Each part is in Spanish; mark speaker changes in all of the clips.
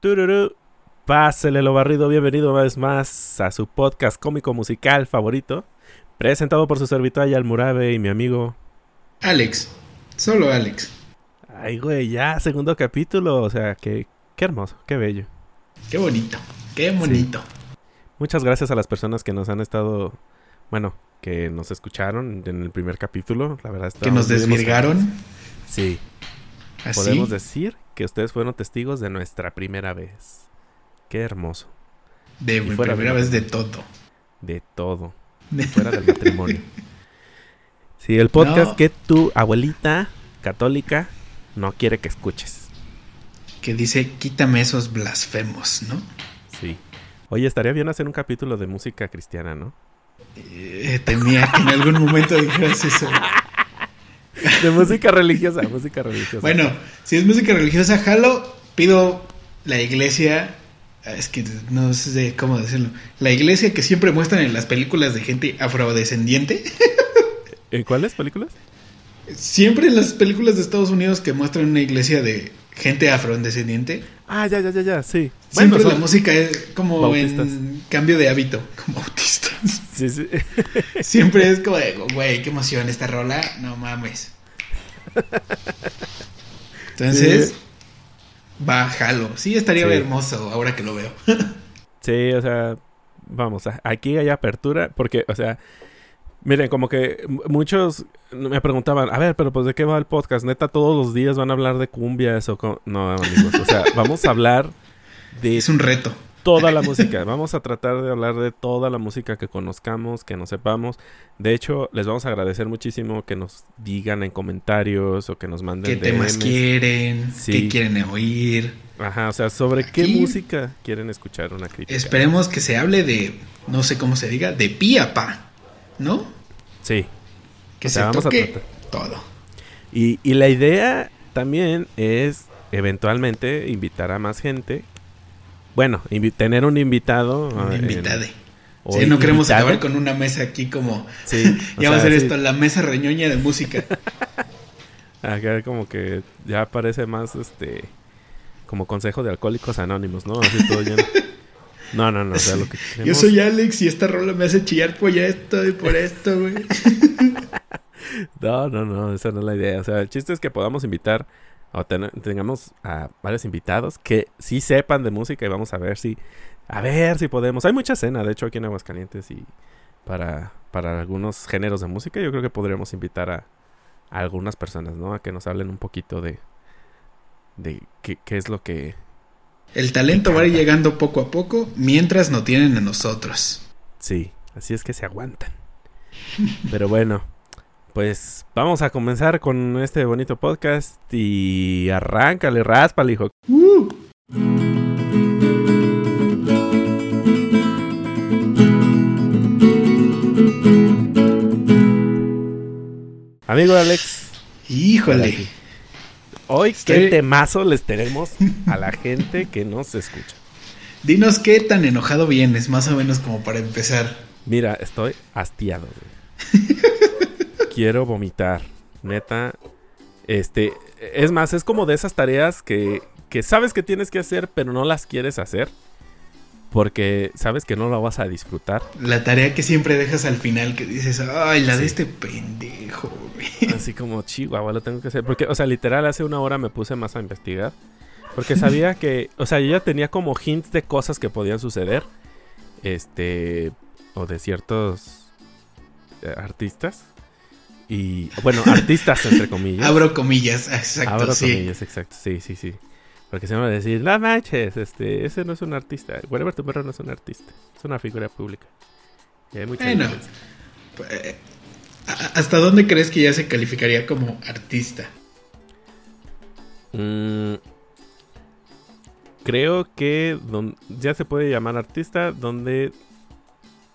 Speaker 1: Tururú. Pásele lo barrido, bienvenido una vez más a su podcast cómico musical favorito, presentado por su servitor Almurabe y mi amigo
Speaker 2: Alex, solo Alex.
Speaker 1: Ay, güey, ya, segundo capítulo, o sea, que, qué hermoso, qué bello.
Speaker 2: Qué bonito, qué bonito.
Speaker 1: Muchas gracias a las personas que nos han estado, bueno, que nos escucharon en el primer capítulo, la verdad.
Speaker 2: Que nos desvirgaron.
Speaker 1: Sí.
Speaker 2: ¿Así?
Speaker 1: Podemos decir que ustedes fueron testigos de nuestra primera vez. Qué hermoso.
Speaker 2: De
Speaker 1: Y
Speaker 2: mi
Speaker 1: fuera
Speaker 2: primera
Speaker 1: de-
Speaker 2: vez de todo.
Speaker 1: De todo. Fuera del matrimonio. Sí, el podcast
Speaker 2: No.
Speaker 1: que tu abuelita católica no quiere que escuches.
Speaker 2: Que dice, quítame esos blasfemos, ¿no?
Speaker 1: Sí. Oye, estaría bien hacer un capítulo de música cristiana, ¿no?
Speaker 2: Eh, temía que en algún momento dijeras eso.
Speaker 1: De música religiosa, música religiosa.
Speaker 2: Bueno, si es música religiosa, jalo, pido la iglesia. Es que no sé cómo decirlo. La iglesia que siempre muestran en las películas de gente afrodescendiente.
Speaker 1: ¿En cuáles películas?
Speaker 2: Siempre en las películas de Estados Unidos que muestran una iglesia de gente afrodescendiente.
Speaker 1: Ah, ya, ya, ya, ya, sí.
Speaker 2: Siempre la
Speaker 1: son-
Speaker 2: música es como
Speaker 1: bautistas.
Speaker 2: en cambio de hábito, como autistas.
Speaker 1: Sí, sí.
Speaker 2: Siempre es como de, güey, qué emoción esta rola, no mames. Entonces, va, jalo. Sí, estaría
Speaker 1: Sí.
Speaker 2: hermoso ahora que lo veo.
Speaker 1: Sí, o sea, vamos, aquí hay apertura, porque, o sea, miren, como que muchos me preguntaban, a ver, pero pues de qué va el podcast, neta, todos los días van a hablar de cumbias o co-?" No, amigos, o sea, vamos a hablar de
Speaker 2: Es un reto.
Speaker 1: toda la música, vamos a tratar de hablar de toda la música que conozcamos, que nos sepamos. De hecho, les vamos a agradecer muchísimo que nos digan en comentarios o que nos manden
Speaker 2: ¿Qué temas
Speaker 1: DMs.
Speaker 2: quieren?
Speaker 1: Sí.
Speaker 2: ¿Qué quieren oír?
Speaker 1: Ajá, o sea, sobre qué música quieren escuchar una crítica.
Speaker 2: Esperemos que se hable de, no sé cómo se diga, de pía pa, ¿no?
Speaker 1: Sí,
Speaker 2: Que
Speaker 1: O sea,
Speaker 2: se
Speaker 1: vamos a
Speaker 2: toque
Speaker 1: tratar.
Speaker 2: todo.
Speaker 1: Y, y la idea también es eventualmente invitar a más gente. Bueno, tener un invitado.
Speaker 2: Un
Speaker 1: ah, en-
Speaker 2: invitade.
Speaker 1: o
Speaker 2: Sí, no queremos acabar con una mesa aquí como...
Speaker 1: Sí,
Speaker 2: ya va a ser
Speaker 1: sí,
Speaker 2: esto, la mesa reñoña de música.
Speaker 1: Acá como que ya parece más este. Como consejo de alcohólicos anónimos, ¿no? Así todo lleno. No, no, no. O sea, lo que
Speaker 2: Yo
Speaker 1: queremos-
Speaker 2: soy Alex y esta rola me hace chillar por esto y por esto, güey.
Speaker 1: No, no, no, esa no es la idea. O sea, el chiste es que podamos invitar o ten- tengamos a varios invitados que sí sepan de música y vamos a ver si, a ver si podemos. Hay mucha escena, de hecho, aquí en Aguascalientes y para, para algunos géneros de música yo creo que podríamos invitar a, a algunas personas, ¿no? A que nos hablen un poquito de, de qué, qué es lo que...
Speaker 2: El talento va a ir llegando poco a poco mientras no tienen a nosotros.
Speaker 1: Sí, así es que se aguantan. Pero bueno, pues vamos a comenzar con este bonito podcast y arráncale, ráspale, hijo. Amigo Alex,
Speaker 2: Híjole.
Speaker 1: Hoy qué temazo les tenemos a la gente que nos escucha.
Speaker 2: Dinos qué tan enojado vienes, más o menos como para empezar.
Speaker 1: Mira, estoy hastiado, güey. Quiero vomitar. Neta. Este. Es más, es como de esas tareas que, que sabes que tienes que hacer, pero no las quieres hacer. Porque sabes que no la vas a disfrutar.
Speaker 2: La tarea que siempre dejas al final que dices, ay, la
Speaker 1: Sí.
Speaker 2: de este pendejo, güey.
Speaker 1: Así como, chihuahua, lo tengo que hacer. Porque, o sea, literal, hace una hora me puse más a investigar. Porque sabía que, o sea, yo ya tenía como hints de cosas que podían suceder. Este. O de ciertos eh, artistas. Y, bueno, artistas entre comillas.
Speaker 2: Abro comillas, exacto,
Speaker 1: Abro
Speaker 2: sí.
Speaker 1: comillas, exacto. Sí, sí, sí. Porque se me va a decir, no manches, este, ese no es un artista. Whatever tu perro no es un artista. Es una figura pública. Y hay mucha
Speaker 2: Bueno. Eh, ¿a- ¿Hasta dónde crees que ya se calificaría como artista?
Speaker 1: Mm, creo que don- ya se puede llamar artista donde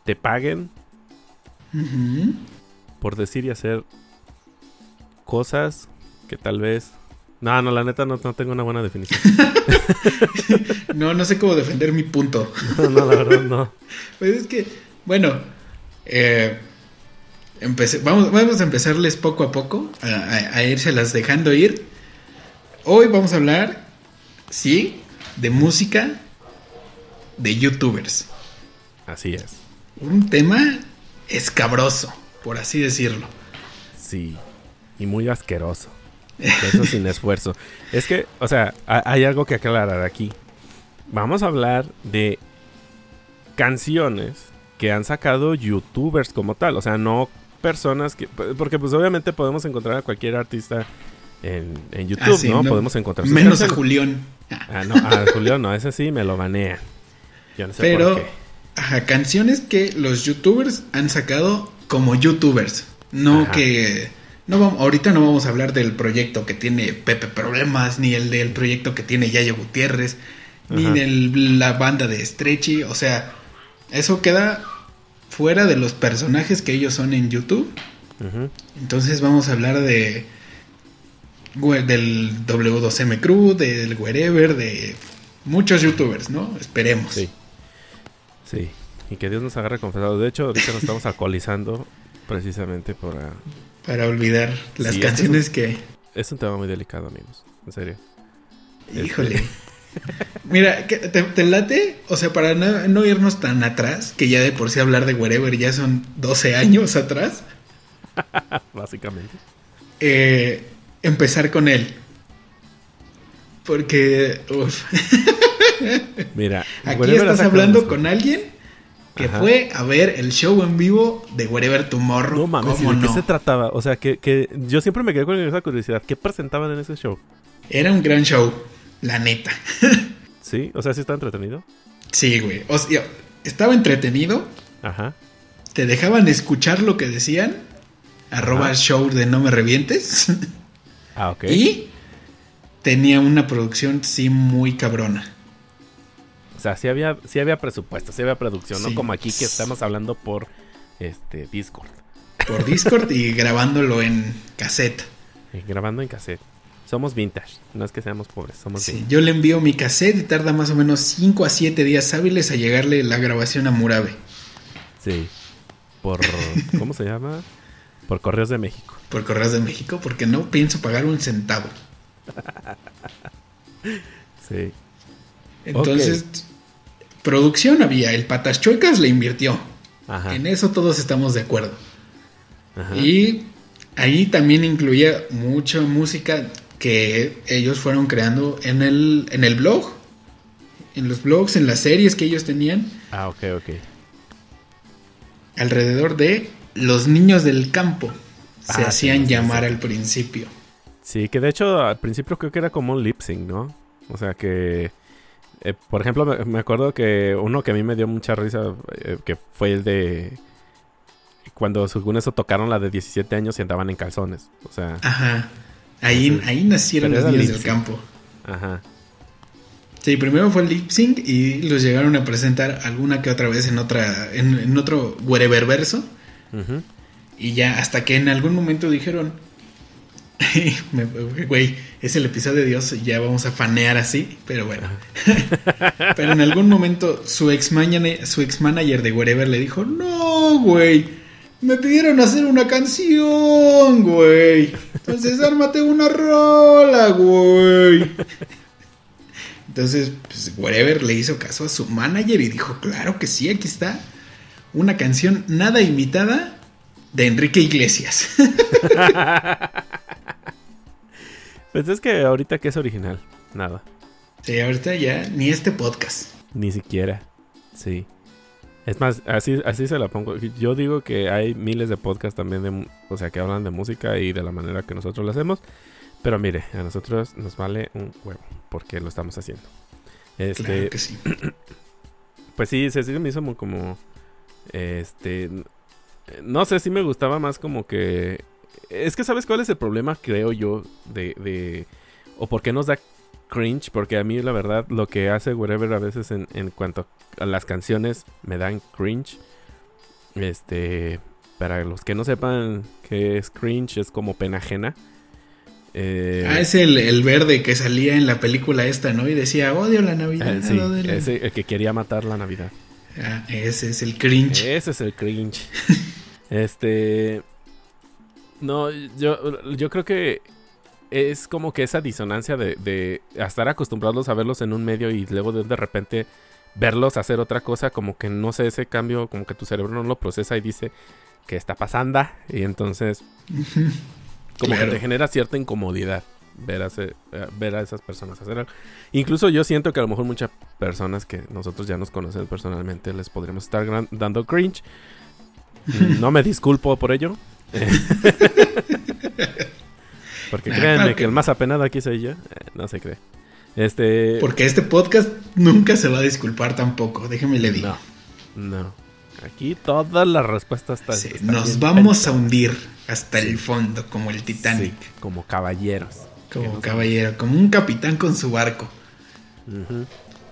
Speaker 1: te paguen por decir y hacer cosas que tal vez... No, no, la neta no, no tengo una buena definición.
Speaker 2: No, no sé cómo defender mi punto.
Speaker 1: No, no, la verdad no.
Speaker 2: Pues es que, bueno, eh, empecé- vamos, vamos a empezarles poco a poco, a, a, a dejando ir. Hoy vamos a hablar, sí, de música de youtubers.
Speaker 1: Así es.
Speaker 2: Un tema escabroso, por así decirlo.
Speaker 1: Sí, y muy asqueroso. Eso sin esfuerzo. Es que, o sea, hay algo que aclarar aquí. Vamos a hablar de canciones que han sacado youtubers como tal. O sea, no personas que... Porque pues obviamente podemos encontrar a cualquier artista en, YouTube,
Speaker 2: ah,
Speaker 1: ¿no? Podemos encontrar...
Speaker 2: Menos a Julián.
Speaker 1: Ah, no, a Julián no, ese sí me lo banean.
Speaker 2: Yo no sé Pero, Ajá, canciones que los youtubers han sacado como youtubers. No que no vamos, ahorita no vamos a hablar del proyecto que tiene Pepe Problemas, ni el del proyecto que tiene Yayo Gutiérrez, ni de la banda de Stretchy. O sea, eso queda fuera de los personajes que ellos son en YouTube. Entonces vamos a hablar de del W2M Crew, del Wherever, de muchos youtubers, ¿no? Esperemos.
Speaker 1: Sí. Sí. Y que Dios nos agarre confesado. De hecho, ahorita nos estamos alcoholizando precisamente para
Speaker 2: para olvidar las canciones que...
Speaker 1: Es un tema muy delicado, amigos. En serio.
Speaker 2: Híjole. Mira, ¿te, late? O sea, para no, irnos tan atrás, que ya de por sí hablar de Wherever ya son 12 años atrás.
Speaker 1: Básicamente.
Speaker 2: Eh, empezar con él. Porque,
Speaker 1: Mira,
Speaker 2: aquí estás hablando con alguien que fue a ver el show en vivo de Wherever Tomorrow.
Speaker 1: No mames, ¿de qué se trataba? O sea, que, yo siempre me quedé con esa curiosidad. ¿Qué presentaban en ese show?
Speaker 2: Era un gran show, la neta.
Speaker 1: ¿Sí? O sea, ¿sí estaba entretenido?
Speaker 2: Sí, güey. O sea, estaba entretenido. Ajá. Te dejaban escuchar lo que decían. Arroba show de no me revientes.
Speaker 1: Ah, ok.
Speaker 2: Y tenía una producción, sí, muy cabrona.
Speaker 1: O sea, sí había, sí había presupuesto, sí había producción, no como aquí que estamos hablando por este Discord.
Speaker 2: Por Discord y grabándolo en cassette.
Speaker 1: grabando en cassette. Somos vintage, no es que seamos pobres, somos
Speaker 2: sí, Yo le envío mi cassette y tarda más o menos 5 a 7 días hábiles a llegarle la grabación a Murabe.
Speaker 1: Sí. Por ¿cómo se llama? Por Correos de México.
Speaker 2: Por Correos de México, porque no pienso pagar un centavo.
Speaker 1: sí.
Speaker 2: Entonces, producción había, el Patas Chuecas le invirtió. En eso todos estamos de acuerdo. Y ahí también incluía mucha música que ellos fueron creando en el, en el blog, en los blogs, en las series que ellos tenían.
Speaker 1: Ah, ok, ok.
Speaker 2: Alrededor de los niños del campo se ah, hacían llamar al principio.
Speaker 1: Sí, que de hecho al principio creo que era como un lip sync, ¿no? O sea que eh, por ejemplo, me, acuerdo que uno que a mí me dio mucha risa, eh, que fue el de cuando según eso tocaron la de 17 años y andaban en calzones. O sea.
Speaker 2: Ajá. Ahí, ahí nacieron los niños del campo.
Speaker 1: Ajá.
Speaker 2: Sí, primero fue el lip sync y los llegaron a presentar alguna que otra vez en otra, en, otro wherever verso. Y ya hasta que en algún momento dijeron, Güey, es el episodio de Dios, ya vamos a fanear así, pero bueno. pero en algún momento su ex, su ex manager de Wherever le dijo, no, güey, me pidieron hacer una canción, güey. Entonces ármate una rola, güey. Entonces, pues, Wherever le hizo caso a su manager y dijo, claro que sí, aquí está. Una canción nada imitada de Enrique Iglesias.
Speaker 1: Pues es que ahorita que es original, nada.
Speaker 2: Sí, ahorita ya ni este podcast.
Speaker 1: Ni siquiera, sí. Es más, así, así se la pongo. Yo digo que hay miles de podcasts también, de, o sea, que hablan de música y de la manera que nosotros lo hacemos. Pero mire, a nosotros nos vale un huevo porque lo estamos haciendo.
Speaker 2: Este, claro que sí.
Speaker 1: Pues sí, se, me hizo como, este, no sé si me gustaba más como que es que sabes cuál es el problema, creo yo, de, de... O por qué nos da cringe, porque a mí la verdad lo que hace Whatever a veces en, en cuanto a las canciones me dan cringe. Este, para los que no sepan qué es cringe, es como pena ajena.
Speaker 2: Eh, ah, es el, verde que salía en la película esta, ¿no? Y decía, odio la Navidad.
Speaker 1: Eh, sí, el que quería matar la Navidad.
Speaker 2: Ah, ese es el cringe.
Speaker 1: Ese es el cringe. este... No, yo, yo creo que es como que esa disonancia de, de estar acostumbrados a verlos en un medio y luego de, de repente verlos hacer otra cosa, como que no sé, ese cambio, como que tu cerebro no lo procesa y dice que está pasando. Y entonces, como que te genera cierta incomodidad ver a, ver a esas personas hacer algo. Incluso yo siento que a lo mejor muchas personas que nosotros ya nos conocemos personalmente les podríamos estar dando cringe. No me disculpo por ello. Porque créanme que el más apenado aquí soy yo. Eh, no se cree. Este...
Speaker 2: Porque este podcast nunca se va a disculpar tampoco, déjeme le digo.
Speaker 1: No, no. Aquí todas las respuestas
Speaker 2: están. nos vamos a hundir hasta el fondo, como el Titanic.
Speaker 1: como caballeros.
Speaker 2: Como caballero, como un capitán con su barco.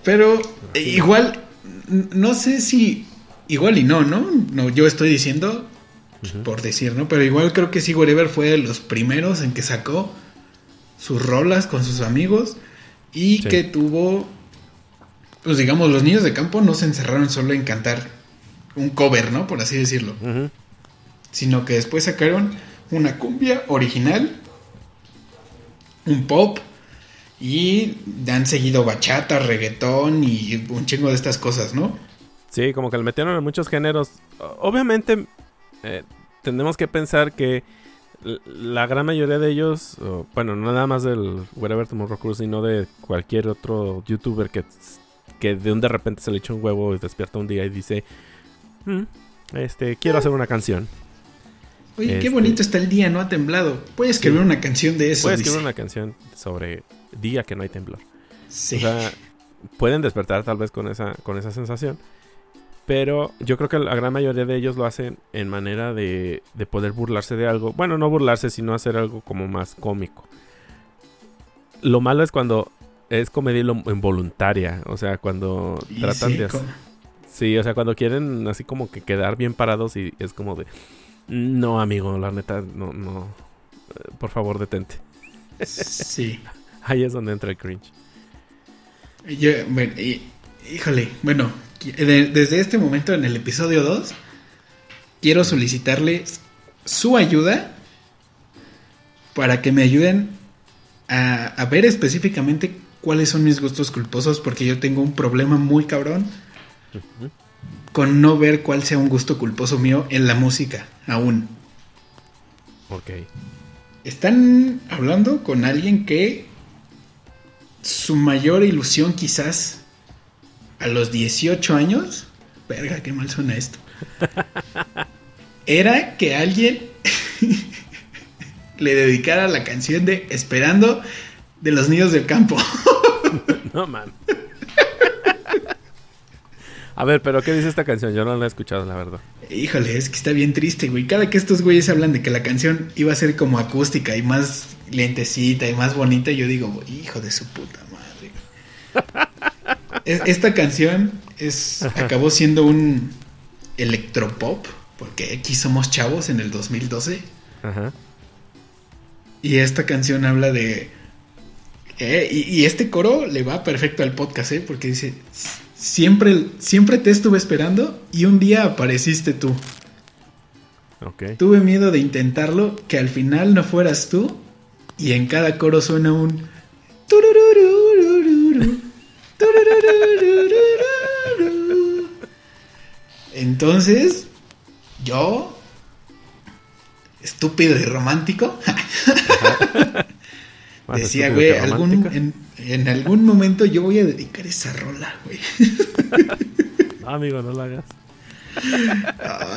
Speaker 2: Pero igual, no sé si. Igual y no, ¿no? No, yo estoy diciendo, por decir, ¿no? Pero igual creo que sí, fue de los primeros en que sacó sus rolas con sus amigos y que tuvo. Pues digamos, los niños de campo no se encerraron solo en cantar un cover, ¿no? Por así decirlo. Sino que después sacaron una cumbia original un pop y han seguido bachata, reggaetón y un chingo de estas cosas, ¿no?
Speaker 1: Sí, como que le metieron en muchos géneros. Obviamente, eh, tenemos que pensar que la gran mayoría de ellos, bueno, no nada más del Wherever Tomorrow Cruise, sino de cualquier otro youtuber que, que de un de repente se le echa un huevo y despierta un día y dice, mm, este, quiero hacer una canción.
Speaker 2: Oye, qué este, bonito está el día, no ha temblado. Puedes escribir una canción de eso.
Speaker 1: Puedes escribir una canción sobre día que no hay temblor. Sí. O sea, pueden despertar tal vez con esa, con esa sensación. Pero yo creo que la gran mayoría de ellos lo hacen en manera de, de poder burlarse de algo. Bueno, no burlarse, sino hacer algo como más cómico. Lo malo es cuando es comedia involuntaria. O sea, cuando tratan de hacer... Sí, o sea, cuando quieren así como que quedar bien parados y es como de... No, amigo, la neta, no, no. Eh, por favor, detente.
Speaker 2: Sí.
Speaker 1: Ahí es donde entra el cringe.
Speaker 2: Yo, bueno, híjole, bueno, desde este momento en el episodio 2, quiero solicitarle su ayuda para que me ayuden a, ver específicamente cuáles son mis gustos culposos, porque yo tengo un problema muy cabrón con no ver cuál sea un gusto culposo mío en la música, aún.
Speaker 1: Ok.
Speaker 2: Están hablando con alguien que su mayor ilusión quizás a los 18 años, verga, qué mal suena esto, era que alguien le dedicara la canción de Esperando de los niños del campo.
Speaker 1: no, man. A ver, pero ¿qué dice esta canción? Yo no la he escuchado, la verdad.
Speaker 2: Híjole, es que está bien triste, güey. Cada que estos güeyes hablan de que la canción iba a ser como acústica y más lentecita y más bonita, yo digo, hijo de su puta madre. Esta canción es acabó siendo un electropop, porque aquí somos chavos en el 2012. Ajá. Y esta canción habla de... Eh, y, y, este coro le va perfecto al podcast, ¿eh? Porque dice, Siempre, siempre te estuve esperando y un día apareciste tú. Tuve miedo de intentarlo, que al final no fueras tú. Y en cada coro suena un... Entonces, yo, estúpido y romántico, decía, güey, algún, en algún momento yo voy a dedicar esa rola, güey.
Speaker 1: No, amigo, no la hagas.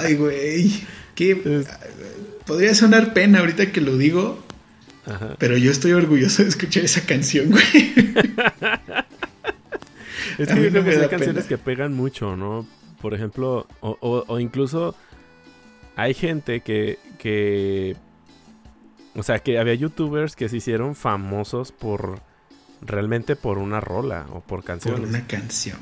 Speaker 2: Ay, güey. Que podría sonar pena ahorita que lo digo. Pero yo estoy orgulloso de escuchar esa canción, güey.
Speaker 1: Es que yo creo que hay canciones que pegan mucho, ¿no? Por ejemplo, o, o, incluso hay gente que, que. O sea, que había youtubers que se hicieron famosos por realmente por una rola o por canciones.
Speaker 2: Por una canción.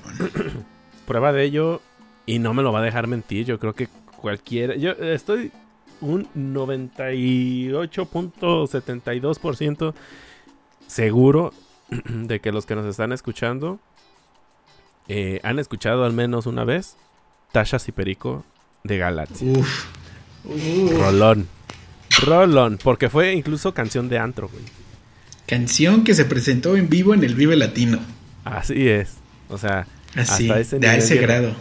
Speaker 1: Prueba de ello, y no me lo va a dejar mentir, yo creo que cualquiera... Yo estoy un 98.72% seguro de que los que nos están escuchando eh, han escuchado al menos una vez Tashas y Perico de Galaxia. Uf. Rolón. Rolón, porque fue incluso canción de antro, güey.
Speaker 2: Canción que se presentó en vivo en el Vive Latino.
Speaker 1: Así es. O sea,
Speaker 2: Así, hasta ese, de a ese grado.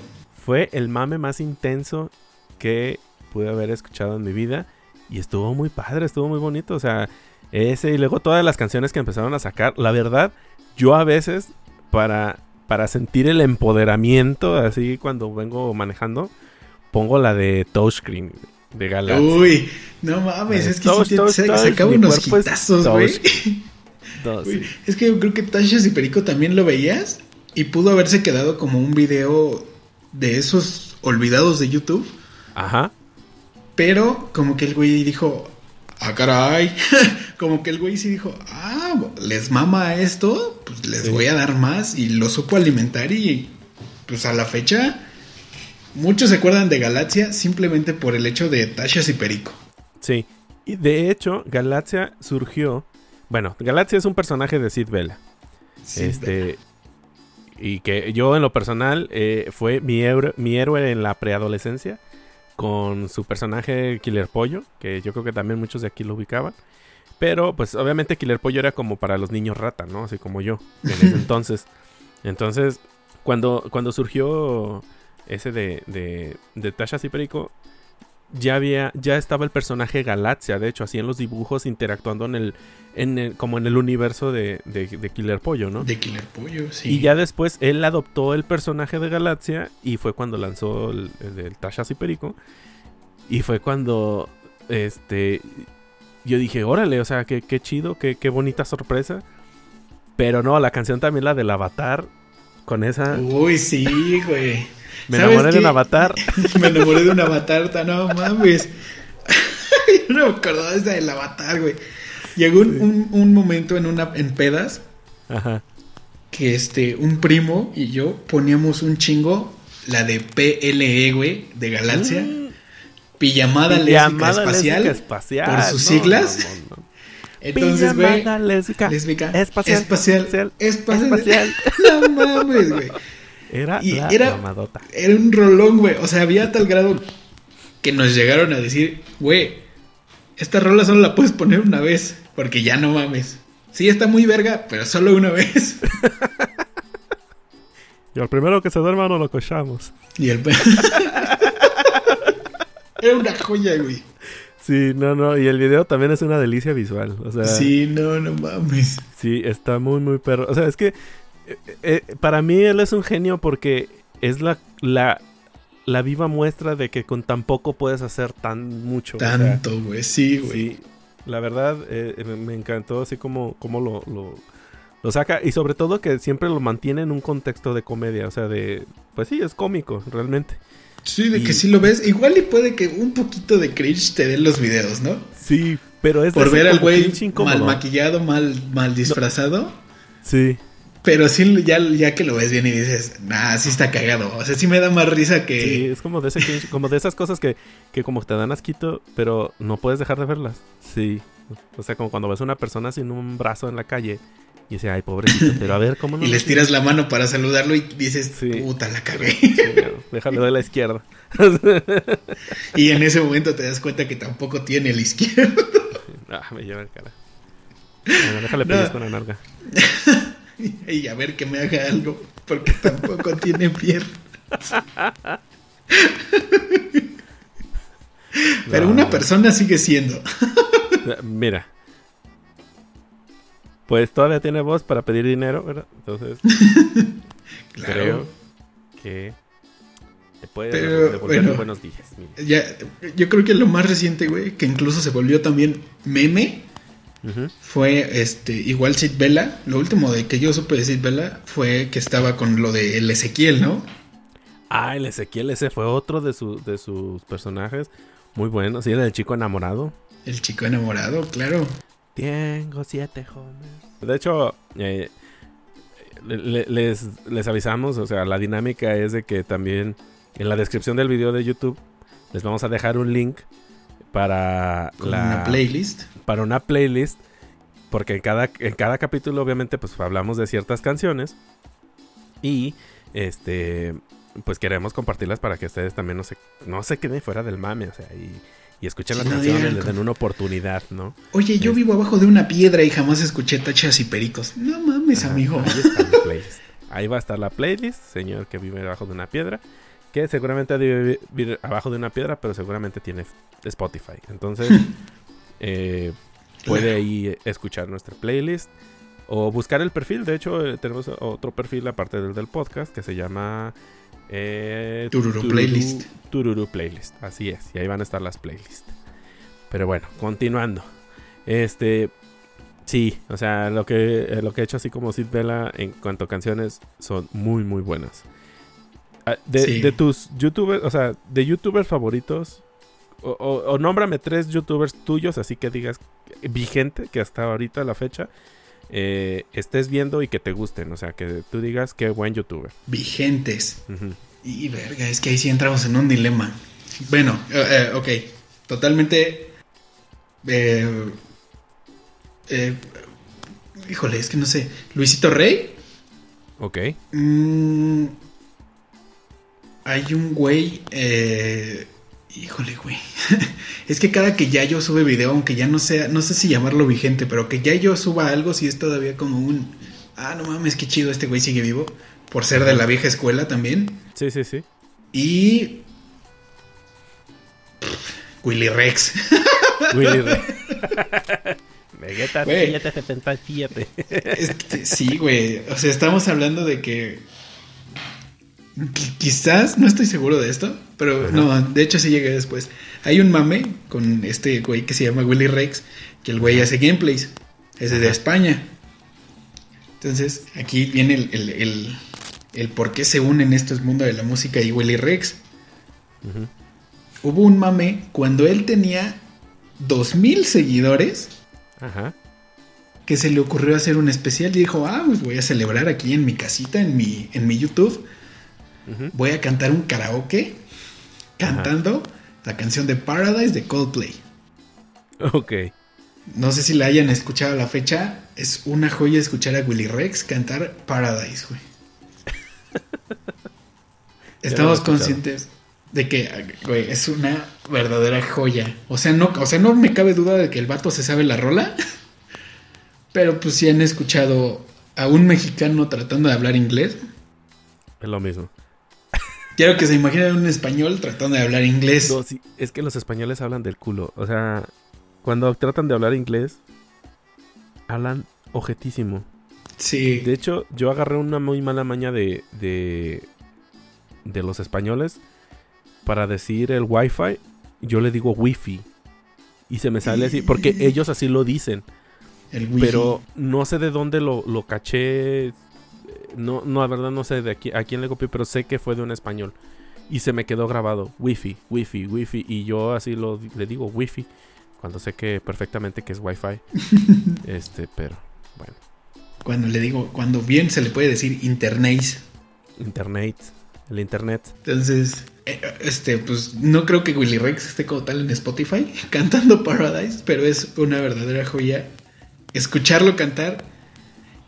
Speaker 1: Fue el mame más intenso que pude haber escuchado en mi vida. Y estuvo muy padre, estuvo muy bonito. O sea, ese y luego todas las canciones que empezaron a sacar. La verdad, yo a veces, para, para sentir el empoderamiento, así cuando vengo manejando, pongo la de Touchscreen de Galaxy.
Speaker 2: Uy, no mames, es que touch, se, acaba unos quitazos, güey. Es que yo creo que Tashas y Perico también lo veías y pudo haberse quedado como un video de esos olvidados de YouTube.
Speaker 1: Ajá.
Speaker 2: Pero como que el güey dijo, ah, caray. como que el güey sí dijo, ah, les mama esto, pues les voy a dar más. Y lo supo alimentar y pues a la fecha muchos se acuerdan de Galaxia simplemente por el hecho de Tashas y Perico.
Speaker 1: Sí. Y de hecho, Galaxia surgió. Bueno, Galaxia es un personaje de Sid Vela. este. Y que yo en lo personal eh, fue mi, mi héroe en la preadolescencia con su personaje Killer Pollo, que yo creo que también muchos de aquí lo ubicaban. Pero pues obviamente Killer Pollo era como para los niños rata, ¿no? Así como yo en ese entonces. Entonces, cuando, cuando surgió ese de, de, de Tasha Ciperico, ya había, ya estaba el personaje Galaxia, de hecho, así en los dibujos interactuando en el, en como en el universo de, de, Killer Pollo, ¿no?
Speaker 2: De Killer Pollo, sí.
Speaker 1: Y ya después él adoptó el personaje de Galaxia y fue cuando lanzó el, el, Tasha Perico. Y fue cuando, este, yo dije, órale, o sea, qué, qué chido, qué, qué bonita sorpresa. Pero no, la canción también la del Avatar, con esa...
Speaker 2: Uy, sí, güey.
Speaker 1: Me enamoré de un avatar.
Speaker 2: me enamoré de un avatar, no mames. Yo no me acordaba de esa del avatar, güey. Llegó un, un, momento en una en pedas
Speaker 1: Ajá.
Speaker 2: que este un primo y yo poníamos un chingo la de PLE, güey, de Galaxia. Mm. Pijamada, lésbica, espacial, Por sus siglas. Entonces, güey.
Speaker 1: Lésbica,
Speaker 2: lésbica.
Speaker 1: Espacial.
Speaker 2: Espacial. Espacial.
Speaker 1: espacial.
Speaker 2: no mames, güey.
Speaker 1: Era la
Speaker 2: era, Era un rolón, güey. O sea, había tal grado que nos llegaron a decir, güey, esta rola solo la puedes poner una vez, porque ya no mames. Sí, está muy verga, pero solo una vez.
Speaker 1: y al primero que se duerma no lo cochamos.
Speaker 2: Y el... Era una joya, güey.
Speaker 1: Sí, no, no, y el video también es una delicia visual, o sea...
Speaker 2: Sí, no, no mames.
Speaker 1: Sí, está muy, muy perro. O sea, es que eh, eh, para mí él es un genio porque es la, la, la, viva muestra de que con tan poco puedes hacer tan mucho.
Speaker 2: Tanto, güey, sí, güey.
Speaker 1: la verdad, eh, me encantó así como, como lo, lo, lo, saca y sobre todo que siempre lo mantiene en un contexto de comedia, o sea, de, pues sí, es cómico, realmente.
Speaker 2: Sí, de que sí lo ves. Igual y puede que un poquito de cringe te den los videos, ¿no?
Speaker 1: Sí, pero es...
Speaker 2: Por ver al güey mal maquillado, mal, mal disfrazado.
Speaker 1: Sí.
Speaker 2: Pero sí, ya, ya que lo ves bien y dices, nah, sí está cagado. O sea, sí me da más risa que.
Speaker 1: Sí, es como de, ese, como de esas cosas que, que como te dan asquito, pero no puedes dejar de verlas. Sí. O sea, como cuando ves a una persona sin un brazo en la calle y dice, ay, pobrecito, pero a ver cómo no.
Speaker 2: y les tiras la mano para saludarlo y dices, puta, la cagué.
Speaker 1: déjalo de la izquierda.
Speaker 2: y en ese momento te das cuenta que tampoco tiene la izquierda.
Speaker 1: ah, me lleva el cara. Bueno, déjale no. con la narga.
Speaker 2: y a ver que me haga algo, porque tampoco tiene piernas. Pero una persona sigue siendo.
Speaker 1: Mira. Pues todavía tiene voz para pedir dinero, ¿verdad? Entonces. Creo que te puede devolver buenos días.
Speaker 2: Ya, yo creo que lo más reciente, güey, que incluso se volvió también meme fue este igual Sid Vela. Lo último de que yo supe de Sid Vela fue que estaba con lo de el Ezequiel, ¿no?
Speaker 1: Ah, el Ezequiel, ese fue otro de, de sus personajes. Muy bueno, sí, el chico enamorado.
Speaker 2: El chico enamorado, claro.
Speaker 1: Tengo siete jóvenes. De hecho, eh, les, les avisamos, o sea, la dinámica es de que también en la descripción del video de YouTube les vamos a dejar un link para
Speaker 2: la, una playlist.
Speaker 1: Para una playlist. Porque en cada, en cada capítulo, obviamente, pues hablamos de ciertas canciones. Y este. Pues queremos compartirlas para que ustedes también no se, no se queden fuera del mame. O sea, y, Y escuchen las canciones, les den una oportunidad, ¿no?
Speaker 2: Oye, yo vivo abajo de una piedra y jamás escuché tachas y pericos. No mames, amigo.
Speaker 1: Ahí está la playlist. Ahí va a estar la playlist, señor que vive abajo de una piedra. Que seguramente debe vivir abajo de una piedra, pero seguramente tiene Spotify. Entonces, eh, puede ahí escuchar nuestra playlist o buscar el perfil. De hecho, eh, tenemos otro perfil aparte del del podcast que se llama
Speaker 2: eh, Tururu, Playlist.
Speaker 1: Tururu Playlist, así es. Y ahí van a estar las playlists. Pero bueno, continuando. Este, sí, o sea, lo que, eh, lo que he hecho así como Sid Vela en cuanto a canciones son muy, muy buenas. Ah, de, tus youtubers, o sea, de youtubers favoritos, o, o, nómbrame tres youtubers tuyos, así que digas vigente, que hasta ahorita la fecha eh, estés viendo y que te gusten. O sea, que tú digas qué buen youtuber.
Speaker 2: Vigentes. Y verga, es que ahí sí entramos en un dilema. Bueno, eh, eh, ok. Totalmente. híjole, es que no sé. Luisito Rey.
Speaker 1: Ok.
Speaker 2: Mm, hay un güey. Híjole, güey. es que cada que ya yo sube video, aunque ya no sea, no sé si llamarlo vigente, pero que ya yo suba algo, si es todavía como un. Ah, no mames, qué chido, este güey sigue vivo. Por ser de la vieja escuela también.
Speaker 1: Sí, sí, sí.
Speaker 2: Y. Willy Rex. Willy Rex. Vegeta 777. sí, güey. O sea, estamos hablando de que Quizás, no estoy seguro de esto, pero no, de hecho sí llegué después. Hay un mame con este güey que se llama Willy Rex, que el güey hace gameplays, es de España. Entonces, aquí viene el, el, por qué se unen estos mundos de la música y Willy Rex. Hubo un mame cuando él tenía 2000 seguidores. Que se le ocurrió hacer un especial y dijo, ah, pues voy a celebrar aquí en mi casita, en mi, en mi YouTube voy a cantar un karaoke cantando la canción de Paradise de Coldplay.
Speaker 1: Ok.
Speaker 2: No sé si la hayan escuchado a la fecha. Es una joya escuchar a Willy Rex cantar Paradise, güey. Estamos conscientes de que, güey, es una verdadera joya. O sea, no, o sea, no me cabe duda de que el vato se sabe la rola. Pero pues si han escuchado a un mexicano tratando de hablar inglés.
Speaker 1: Es lo mismo.
Speaker 2: Quiero que se imaginen un español tratando de hablar inglés.
Speaker 1: es que los españoles hablan del culo. O sea, cuando tratan de hablar inglés, hablan objetísimo.
Speaker 2: Sí.
Speaker 1: De hecho, yo agarré una muy mala maña de, de, de los españoles para decir el wifi. Yo le digo wifi. Y se me sale así, porque ellos así lo dicen. El wifi. Pero no sé de dónde lo, lo caché no, no, la verdad no sé de aquí, a quién le copié, pero sé que fue de un español. Y se me quedó grabado, wifi, wifi, wifi. Y yo así lo, le digo wifi, cuando sé que perfectamente que es wifi. este, pero bueno.
Speaker 2: Cuando le digo, cuando bien se le puede decir internet.
Speaker 1: Internet, el internet.
Speaker 2: Entonces, eh, este, pues no creo que Willy Rex esté como tal en Spotify cantando Paradise, pero es una verdadera joya. Escucharlo cantar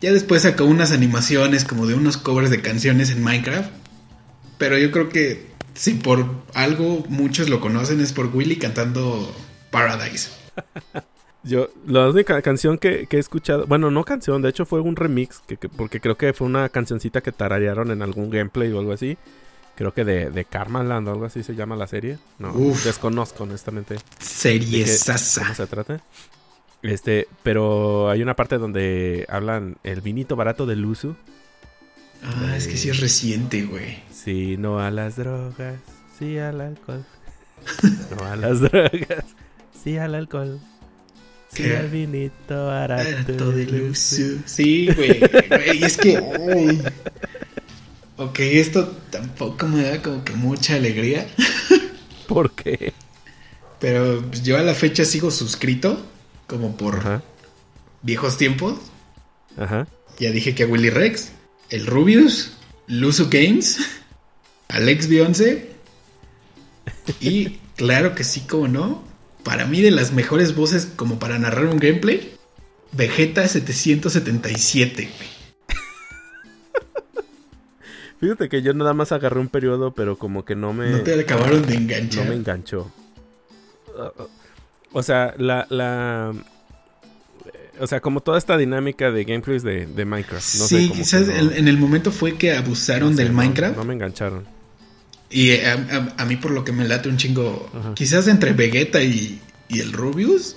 Speaker 2: ya después sacó unas animaciones como de unos covers de canciones en Minecraft. Pero yo creo que si por algo muchos lo conocen es por Willy cantando Paradise.
Speaker 1: Yo, la única canción que, he escuchado, bueno, no canción, de hecho fue un remix, que, porque creo que fue una cancioncita que tararearon en algún gameplay o algo así. Creo que de, de Karmaland o algo así se llama la serie. No, desconozco honestamente.
Speaker 2: Serie sasa.
Speaker 1: ¿Cómo se trata? Este, pero hay una parte donde hablan el vinito barato del uso.
Speaker 2: Ah, es que sí es reciente, güey.
Speaker 1: Sí, no a las drogas, sí al alcohol. no a las drogas, sí al alcohol. Sí al vinito barato del uso.
Speaker 2: Sí, güey. Y es que. Ok, esto tampoco me da como que mucha alegría.
Speaker 1: ¿Por qué?
Speaker 2: Pero yo a la fecha sigo suscrito como por viejos tiempos.
Speaker 1: Ajá.
Speaker 2: Ya dije que a Willy Rex, el Rubius, Luzu Games, Alex Bionce y claro que sí, como no, para mí de las mejores voces como para narrar un gameplay, Vegeta 777,
Speaker 1: Fíjate que yo nada más agarré un periodo, pero como que no me.
Speaker 2: No te acabaron de enganchar.
Speaker 1: No me enganchó. O sea, la, la o sea, como toda esta dinámica de gameplays de, de Minecraft.
Speaker 2: sí, quizás en el momento fue que abusaron del Minecraft.
Speaker 1: No, me engancharon.
Speaker 2: Y eh, a, mí por lo que me late un chingo, quizás entre Vegeta y, y el Rubius,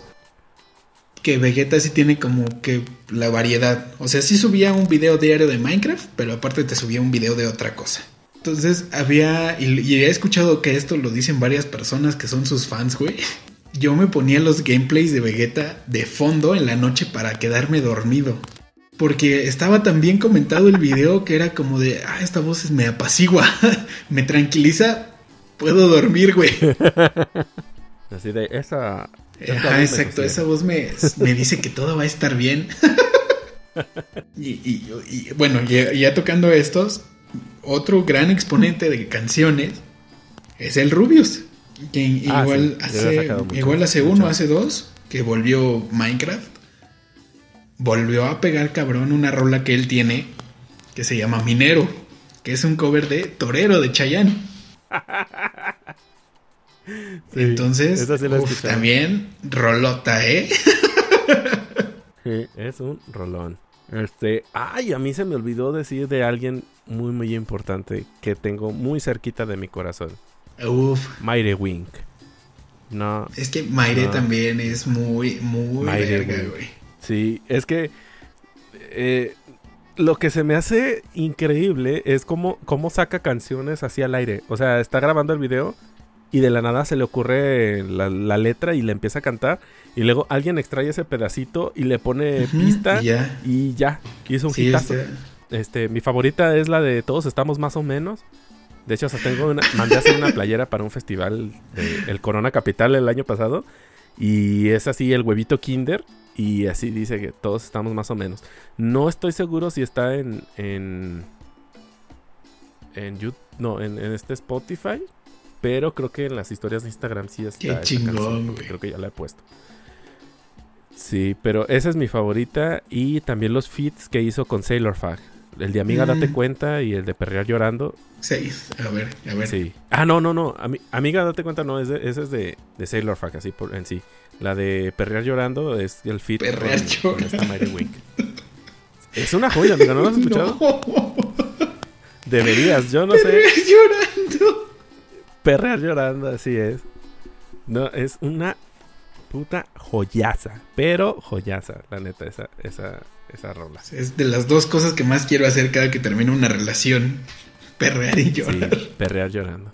Speaker 2: que Vegeta sí tiene como que la variedad. O sea, sí subía un video diario de Minecraft, pero aparte te subía un video de otra cosa. Entonces había, y, he escuchado que esto lo dicen varias personas que son sus fans, güey. Yo me ponía los gameplays de Vegeta de fondo en la noche para quedarme dormido. Porque estaba tan bien comentado el video que era como de, ah, esta voz me apacigua, me tranquiliza, puedo dormir, güey.
Speaker 1: Así de, esa...
Speaker 2: Ajá, exacto, esa voz me, me, dice que todo va a estar bien. y, bueno, ya, tocando estos, otro gran exponente de canciones es el Rubius. Que ah, igual, hace, igual hace uno, hace dos, que volvió Minecraft. Volvió a pegar cabrón una rola que él tiene que se llama Minero, que es un cover de Torero de Chayanne. Entonces, también rolota, ¿eh?
Speaker 1: sí, es un rolón. Este, ay, a mí se me olvidó decir de alguien muy, muy importante que tengo muy cerquita de mi corazón.
Speaker 2: Uf.
Speaker 1: Maire Wink. No.
Speaker 2: Es que Maire también es muy, muy verga, güey.
Speaker 1: Sí, es que eh, lo que se me hace increíble es cómo, cómo saca canciones así al aire. O sea, está grabando el video y de la nada se le ocurre la, letra y le empieza a cantar y luego alguien extrae ese pedacito y le pone pista y ya, y es un hitazo. Este, mi favorita es la de Todos estamos más o menos. De hecho, hasta tengo una, mandé a hacer una playera para un festival de el Corona Capital el año pasado y es así el huevito Kinder y así dice que todos estamos más o menos. No estoy seguro si está en en en YouTube, no, en, en este Spotify, pero creo que en las historias de Instagram sí está.
Speaker 2: Qué chingón,
Speaker 1: Creo que ya la he puesto. Sí, pero esa es mi favorita. Y también los feats que hizo con Sailor Fag. El de Amiga Date mm. Cuenta y el de Perrear Llorando.
Speaker 2: Sí, a ver, a ver.
Speaker 1: Sí. Ah, no, no, no. Amiga Date Cuenta no, ese es de, de Sailor Fag, así por, en sí. La de Perrear Llorando es el feat
Speaker 2: Perrear Llorando.
Speaker 1: Es una joya, amiga, ¿no lo has escuchado? Deberías, yo no
Speaker 2: Perrear Llorando.
Speaker 1: Perrear llorando, así es. No, es una puta joyaza. Pero joyaza, la neta, esa, esa, esa rola.
Speaker 2: Es de las dos cosas que más quiero hacer cada que termino una relación. Perrear y llorar. Sí,
Speaker 1: perrear llorando.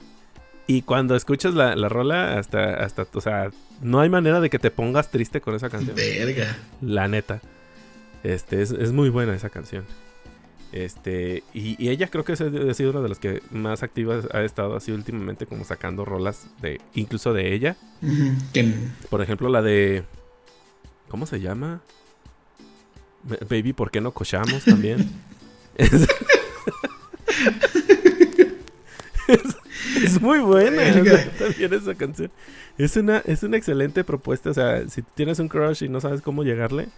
Speaker 1: Y cuando escuchas la, la, rola, hasta, hasta, o sea, no hay manera de que te pongas triste con esa canción.
Speaker 2: Verga.
Speaker 1: La neta. Este, es, es muy buena esa canción. Este, y, ella creo que ha sido una de las que más activas ha estado así últimamente, como sacando rolas de, incluso de ella. Por ejemplo, la de. ¿Cómo se llama? Baby, ¿por qué no cochamos también? es, muy buena también esa canción. Es una, es una excelente propuesta. O sea, si tienes un crush y no sabes cómo llegarle,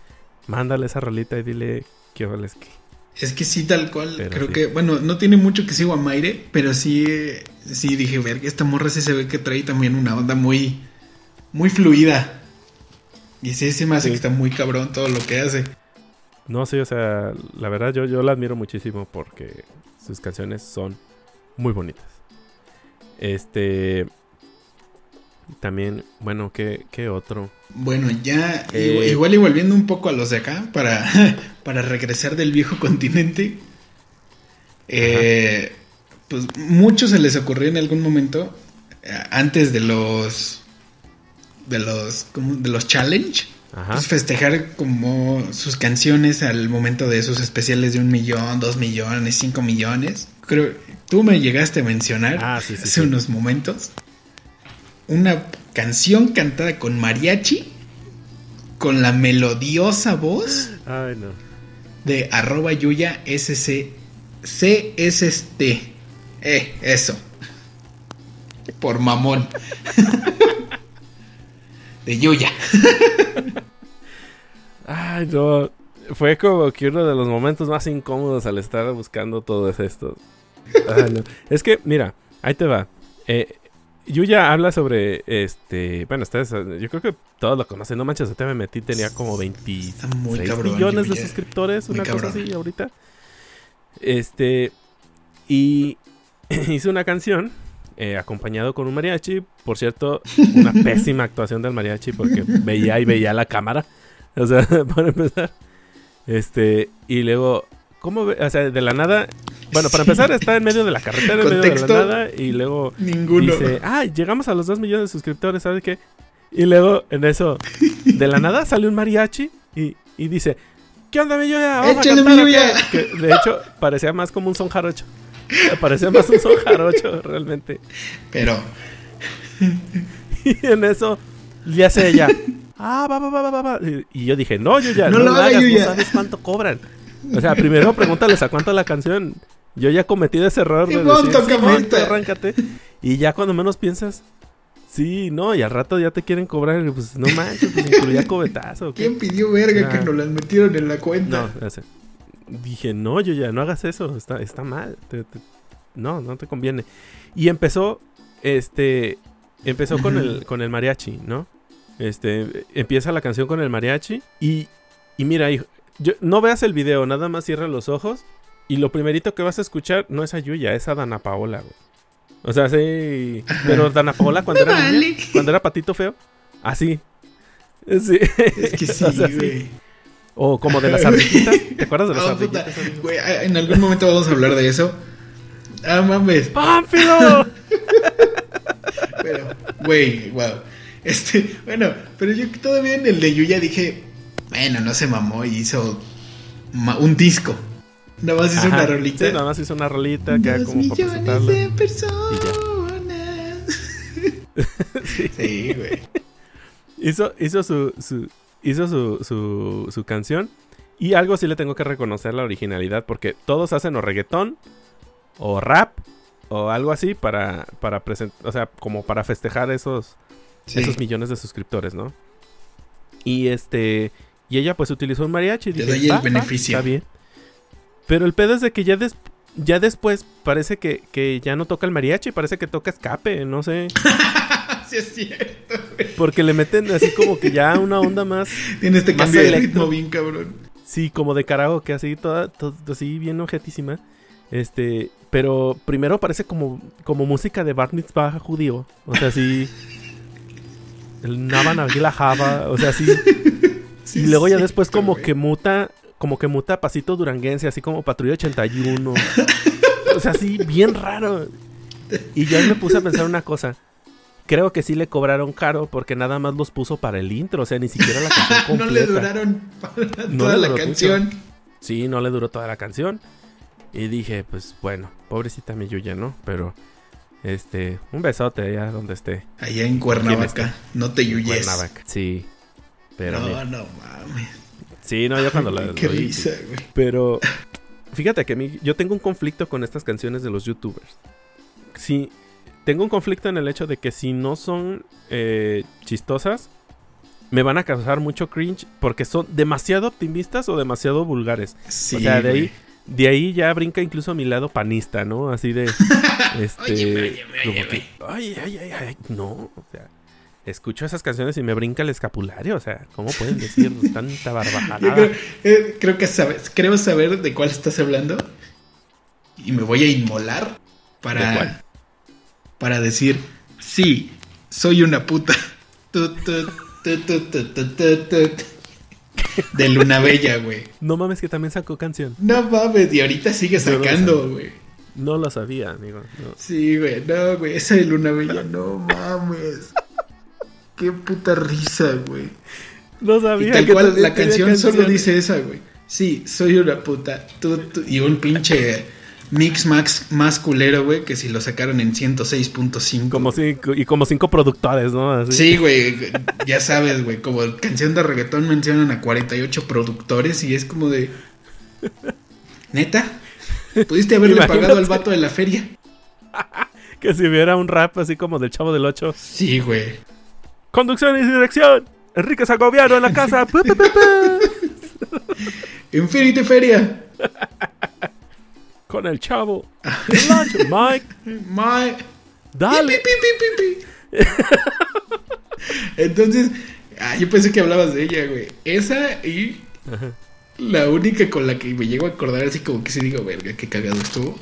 Speaker 1: mándale esa rolita y dile qué es que
Speaker 2: es que sí, tal cual. creo que, bueno, no tiene mucho que sigo a Maire, pero sí, sí dije, ver, esta morra sí se ve que trae también una onda muy, muy fluida. Y sí, se me hace que está muy cabrón todo lo que hace.
Speaker 1: No, sí, o sea, la verdad yo, yo la admiro muchísimo porque sus canciones son muy bonitas. Este, también, bueno, ¿qué, qué otro?
Speaker 2: Bueno, ya eh, igual, y volviendo un poco a los de acá, para, para regresar del viejo continente. Eh, pues muchos se les ocurrió en algún momento, eh, antes de los de los de los challenge, pues festejar como sus canciones al momento de esos especiales de un millón, dos millones, cinco millones. Creo tú me llegaste a mencionar ah, hace unos momentos una canción cantada con mariachi, con la melodiosa voz de arroba yuya sc, CST. Eh, eso. Por mamón. de Yuya.
Speaker 1: Ay, no. Fue como que uno de los momentos más incómodos al estar buscando todo esto. Es que, mira, ahí te va. Eh, Yuya habla sobre este. Bueno, ustedes, yo creo que todos lo conocen. No manches, te me metí, tenía como 26 millones de suscriptores, una cosa así ahorita. Este. Y hizo una canción eh, acompañado con un mariachi. Por cierto, una pésima actuación del mariachi porque veía y veía la cámara. O sea, para empezar. Este, y luego, ¿cómo? O sea, de la nada. Bueno, para empezar, está en medio de la carretera, en medio de la nada. Y luego
Speaker 2: ninguno.
Speaker 1: dice, ah, llegamos a los 2 millones de suscriptores, ¿sabes qué? Y luego, en eso, de la nada sale un mariachi y, y dice, ¿qué onda, mi Vamos
Speaker 2: Échale, mi
Speaker 1: Que de hecho parecía más como un son jarocho. Parecía más un son jarocho, realmente.
Speaker 2: Pero.
Speaker 1: y en eso le hace ella. Ah, va, va, va, va, va. Y yo dije, no, yo ya,
Speaker 2: no, lo, hagas, no
Speaker 1: sabes cuánto cobran. O sea, primero pregúntales a cuánto la canción. Yo ya cometí ese error de
Speaker 2: decir,
Speaker 1: arráncate. Y ya cuando menos piensas, sí, no, y al rato ya te quieren cobrar, pues no manches, pues incluía cobetazo.
Speaker 2: ¿Quién pidió verga que nos las metieron en la cuenta?
Speaker 1: No, dije, no, yo ya, no hagas eso, está, está mal. no, no te conviene. Y empezó, este, empezó con el, con el mariachi, ¿no? Este, empieza la canción con el mariachi y, y mira, hijo, no veas el video, nada más cierra los ojos y lo primerito que vas a escuchar no es a Yuya, es a Dana Paola, güey. O sea, sí, pero Dana Paola cuando era cuando era patito feo, así.
Speaker 2: Sí. Es que sí, güey.
Speaker 1: O como de las ardillitas. ¿Te acuerdas de las ardillitas?
Speaker 2: Güey, en algún momento vamos a hablar de eso. Ah, mames.
Speaker 1: ¡Pánfilo!
Speaker 2: pero, güey, wow. Este, bueno, pero yo todavía en el de Yuya dije, bueno, no se mamó y hizo un disco. Nada más hizo una rolita.
Speaker 1: Sí, nada más hizo una rolita que como
Speaker 2: millones de personas. sí. güey.
Speaker 1: Hizo, hizo su, su hizo su, su, su, canción. Y algo sí le tengo que reconocer la originalidad. Porque todos hacen o reggaetón. O rap. O algo así para, para presentar. O sea, como para festejar esos, esos millones de suscriptores, ¿no? Y este. Y ella pues utilizó un mariachi.
Speaker 2: Te doy el beneficio.
Speaker 1: está bien. Pero el pedo es de que ya, ya después parece que, que, ya no toca el mariachi, parece que toca escape, no sé.
Speaker 2: sí es cierto.
Speaker 1: Porque le meten así como que ya una onda más.
Speaker 2: Tiene este cambio de ritmo bien cabrón.
Speaker 1: Sí, como de carajo, que así toda, así bien objetísima. Este, pero primero parece como, como música de Bar Mitzvah judío. O sea, así. el Navan Aguila Java, o sea, así. y luego ya después como que muta, como que muta pasito duranguense, así como Patrulla 81. o sea, así, bien raro. Y yo me puse a pensar una cosa. Creo que sí le cobraron caro porque nada más los puso para el intro, o sea, ni siquiera la canción completa.
Speaker 2: no le duraron toda la canción.
Speaker 1: Sí, no le duró toda la canción. Y dije, pues bueno, pobrecita mi Yuya, ¿no? Pero este, un besote allá donde esté.
Speaker 2: Allá en Cuernavaca, no te yuyes. Cuernavaca,
Speaker 1: sí. Pero
Speaker 2: no, no mames.
Speaker 1: Sí, no, yo cuando la.
Speaker 2: Qué risa, güey.
Speaker 1: Pero fíjate que a mí, yo tengo un conflicto con estas canciones de los youtubers. Sí, tengo un conflicto en el hecho de que si no son eh, chistosas, me van a causar mucho cringe porque son demasiado optimistas o demasiado vulgares.
Speaker 2: Sí,
Speaker 1: o sea, de ahí de ahí ya brinca incluso a mi lado panista, ¿no? Así de. Este.
Speaker 2: oye,
Speaker 1: ay, ay, ay, ay. No, o sea. Escucho esas canciones y me brinca el escapulario. O sea, ¿cómo pueden decir tanta barbajada?
Speaker 2: Creo, eh, creo, que sabes, creo saber de cuál estás hablando. Y me voy a inmolar para. Para decir, sí, soy una puta. de Luna Bella, güey.
Speaker 1: No mames que también sacó canción.
Speaker 2: No mames, y ahorita sigue sacando, güey.
Speaker 1: No, lo sabía, amigo.
Speaker 2: Sí, güey, no, güey, esa de Luna Bella, no mames. Qué puta risa, güey.
Speaker 1: No sabía.
Speaker 2: Y tal cual, la canción solo dice esa, güey. Sí, soy una puta. y un pinche mix max más culero, güey, que si lo sacaron en 106.5.
Speaker 1: Como cinco, y como cinco productores, ¿no?
Speaker 2: Sí, güey, ya sabes, güey, como canción de reggaetón mencionan a 48 productores y es como de... ¿Neta? ¿Pudiste haberle pagado al vato de la feria?
Speaker 1: que si hubiera un rap así como del Chavo del 8.
Speaker 2: Sí, güey.
Speaker 1: Conducción y dirección. Enrique Zagoviano en la casa.
Speaker 2: Infinity Feria
Speaker 1: con el chavo. Mike.
Speaker 2: Mike.
Speaker 1: Dale.
Speaker 2: Entonces, ah, yo pensé que hablabas de ella, güey. Esa y la única con la que me llego a acordar así como que sí digo, verga, qué cagado estuvo.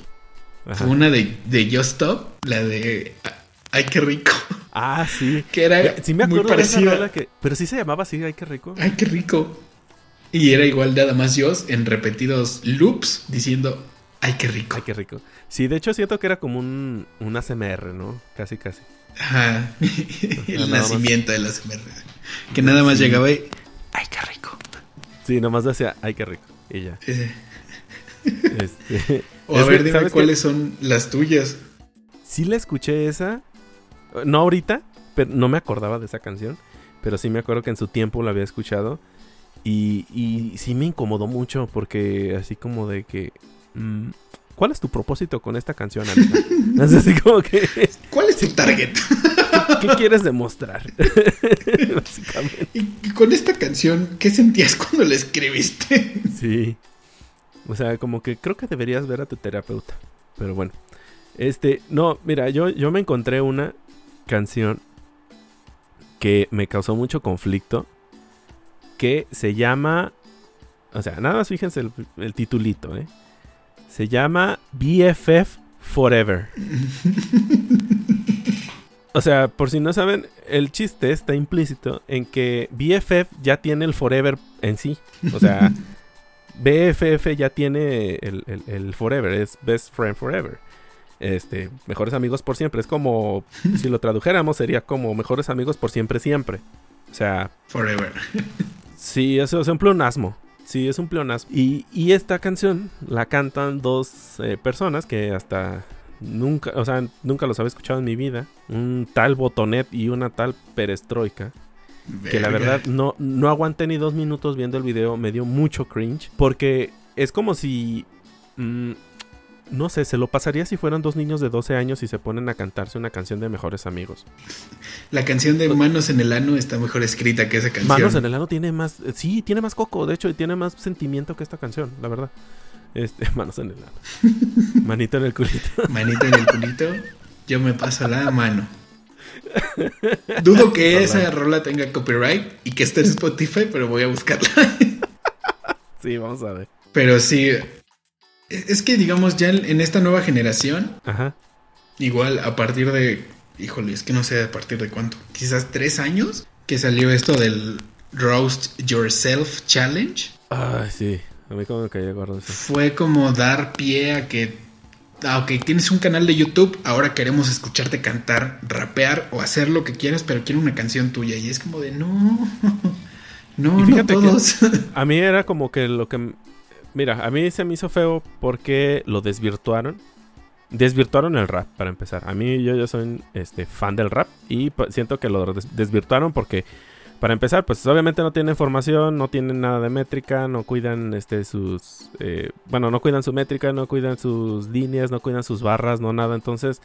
Speaker 2: Fue una de, de Just Stop, la de Ay, qué rico.
Speaker 1: Ah, sí.
Speaker 2: Que era
Speaker 1: sí me acuerdo muy parecida. que, pero sí se llamaba así, Ay, qué rico.
Speaker 2: Ay, qué rico. Y era igual de Adamasios en repetidos loops diciendo, ay, qué rico.
Speaker 1: Ay, qué rico. Sí, de hecho siento que era como un, un ASMR, ¿no? Casi, casi.
Speaker 2: Ajá. El nacimiento del ASMR. Que nada más llegaba y, ay, qué rico.
Speaker 1: Sí, nomás decía, ay, qué rico. Y ya.
Speaker 2: Eh. Este, o a ver, dime cuáles son las tuyas.
Speaker 1: Sí la escuché esa. No ahorita, pero no me acordaba de esa canción. Pero sí me acuerdo que en su tiempo la había escuchado. Y, y sí me incomodó mucho porque así como de que... Mm, ¿Cuál es tu propósito con esta canción, así como que...
Speaker 2: ¿Cuál es tu target?
Speaker 1: ¿Qué, quieres demostrar?
Speaker 2: Básicamente. Y con esta canción, ¿qué sentías cuando la escribiste?
Speaker 1: Sí. O sea, como que creo que deberías ver a tu terapeuta. Pero bueno. Este, no, mira, yo, yo me encontré una canción que me causó mucho conflicto que se llama, o sea, nada más fíjense el, titulito, ¿eh? Se llama BFF Forever. O sea, por si no saben, el chiste está implícito en que BFF ya tiene el Forever en sí. O sea, BFF ya tiene el, el, Forever, es Best Friend Forever. Este, mejores amigos por siempre. Es como, si lo tradujéramos, sería como mejores amigos por siempre, siempre. O sea,
Speaker 2: Forever.
Speaker 1: Sí, eso es un pleonasmo. Sí, es un pleonasmo. Y, y esta canción la cantan dos eh, personas que hasta nunca, o sea, nunca los había escuchado en mi vida. Un tal Botonet y una tal Perestroika. Que la verdad no, no aguanté ni dos minutos viendo el video, me dio mucho cringe. Porque es como si mm, no sé, se lo pasaría si fueran dos niños de 12 años y se ponen a cantarse una canción de mejores amigos.
Speaker 2: La canción de Manos en el Ano está mejor escrita que esa canción.
Speaker 1: Manos en el Ano tiene más, eh, sí, tiene más coco, de hecho, y tiene más sentimiento que esta canción, la verdad. Este, manos en el ano. Manito en el culito.
Speaker 2: Manito en el culito, yo me paso la mano. Dudo que esa rola tenga copyright y que esté en Spotify, pero voy a buscarla.
Speaker 1: sí, vamos a ver.
Speaker 2: Pero sí, es que, digamos, ya en esta nueva generación, igual a partir de, híjole, es que no sé a partir de cuánto, quizás tres años, que salió esto del Roast Yourself Challenge.
Speaker 1: Ah, sí, a mí como me cayó gordo eso.
Speaker 2: Fue como dar pie a que, ah, ok, tienes un canal de YouTube, ahora queremos escucharte cantar, rapear o hacer lo que quieras, pero quiero una canción tuya. Y es como de, no, no, no todos.
Speaker 1: a mí era como que lo que Mira, a mí se me hizo feo porque lo desvirtuaron. Desvirtuaron el rap, para empezar. A mí yo, yo soy este, fan del rap y siento que lo desvirtuaron porque, para empezar, pues obviamente no tienen formación, no tienen nada de métrica, no cuidan este, sus... Eh, bueno, no cuidan su métrica, no cuidan sus líneas, no cuidan sus barras, no nada. Entonces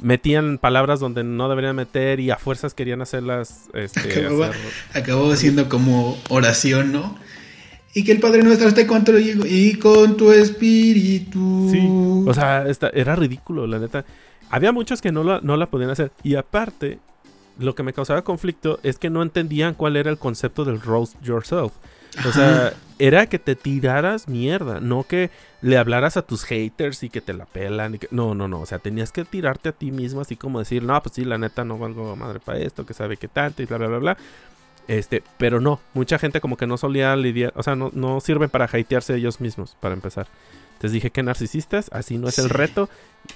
Speaker 1: metían palabras donde no deberían meter y a fuerzas querían hacerlas. Este,
Speaker 2: acabó siendo como oración, ¿no? Y que el Padre Nuestro esté con tu, y con tu espíritu.
Speaker 1: Sí, o sea, era ridículo, la neta. Había muchos que no la, no la podían hacer. Y aparte, lo que me causaba conflicto es que no entendían cuál era el concepto del roast yourself. O sea, era que te tiraras mierda, no que le hablaras a tus haters y que te la pelan. Y que... No, no, no. O sea, tenías que tirarte a ti mismo, así como decir, no, pues sí, la neta no valgo madre para esto, que sabe que tanto y bla, bla, bla, bla. Este, pero no, mucha gente como que no solía lidiar, o sea, no, no sirven para hatearse ellos mismos, para empezar. Entonces dije que narcisistas, así no es el reto.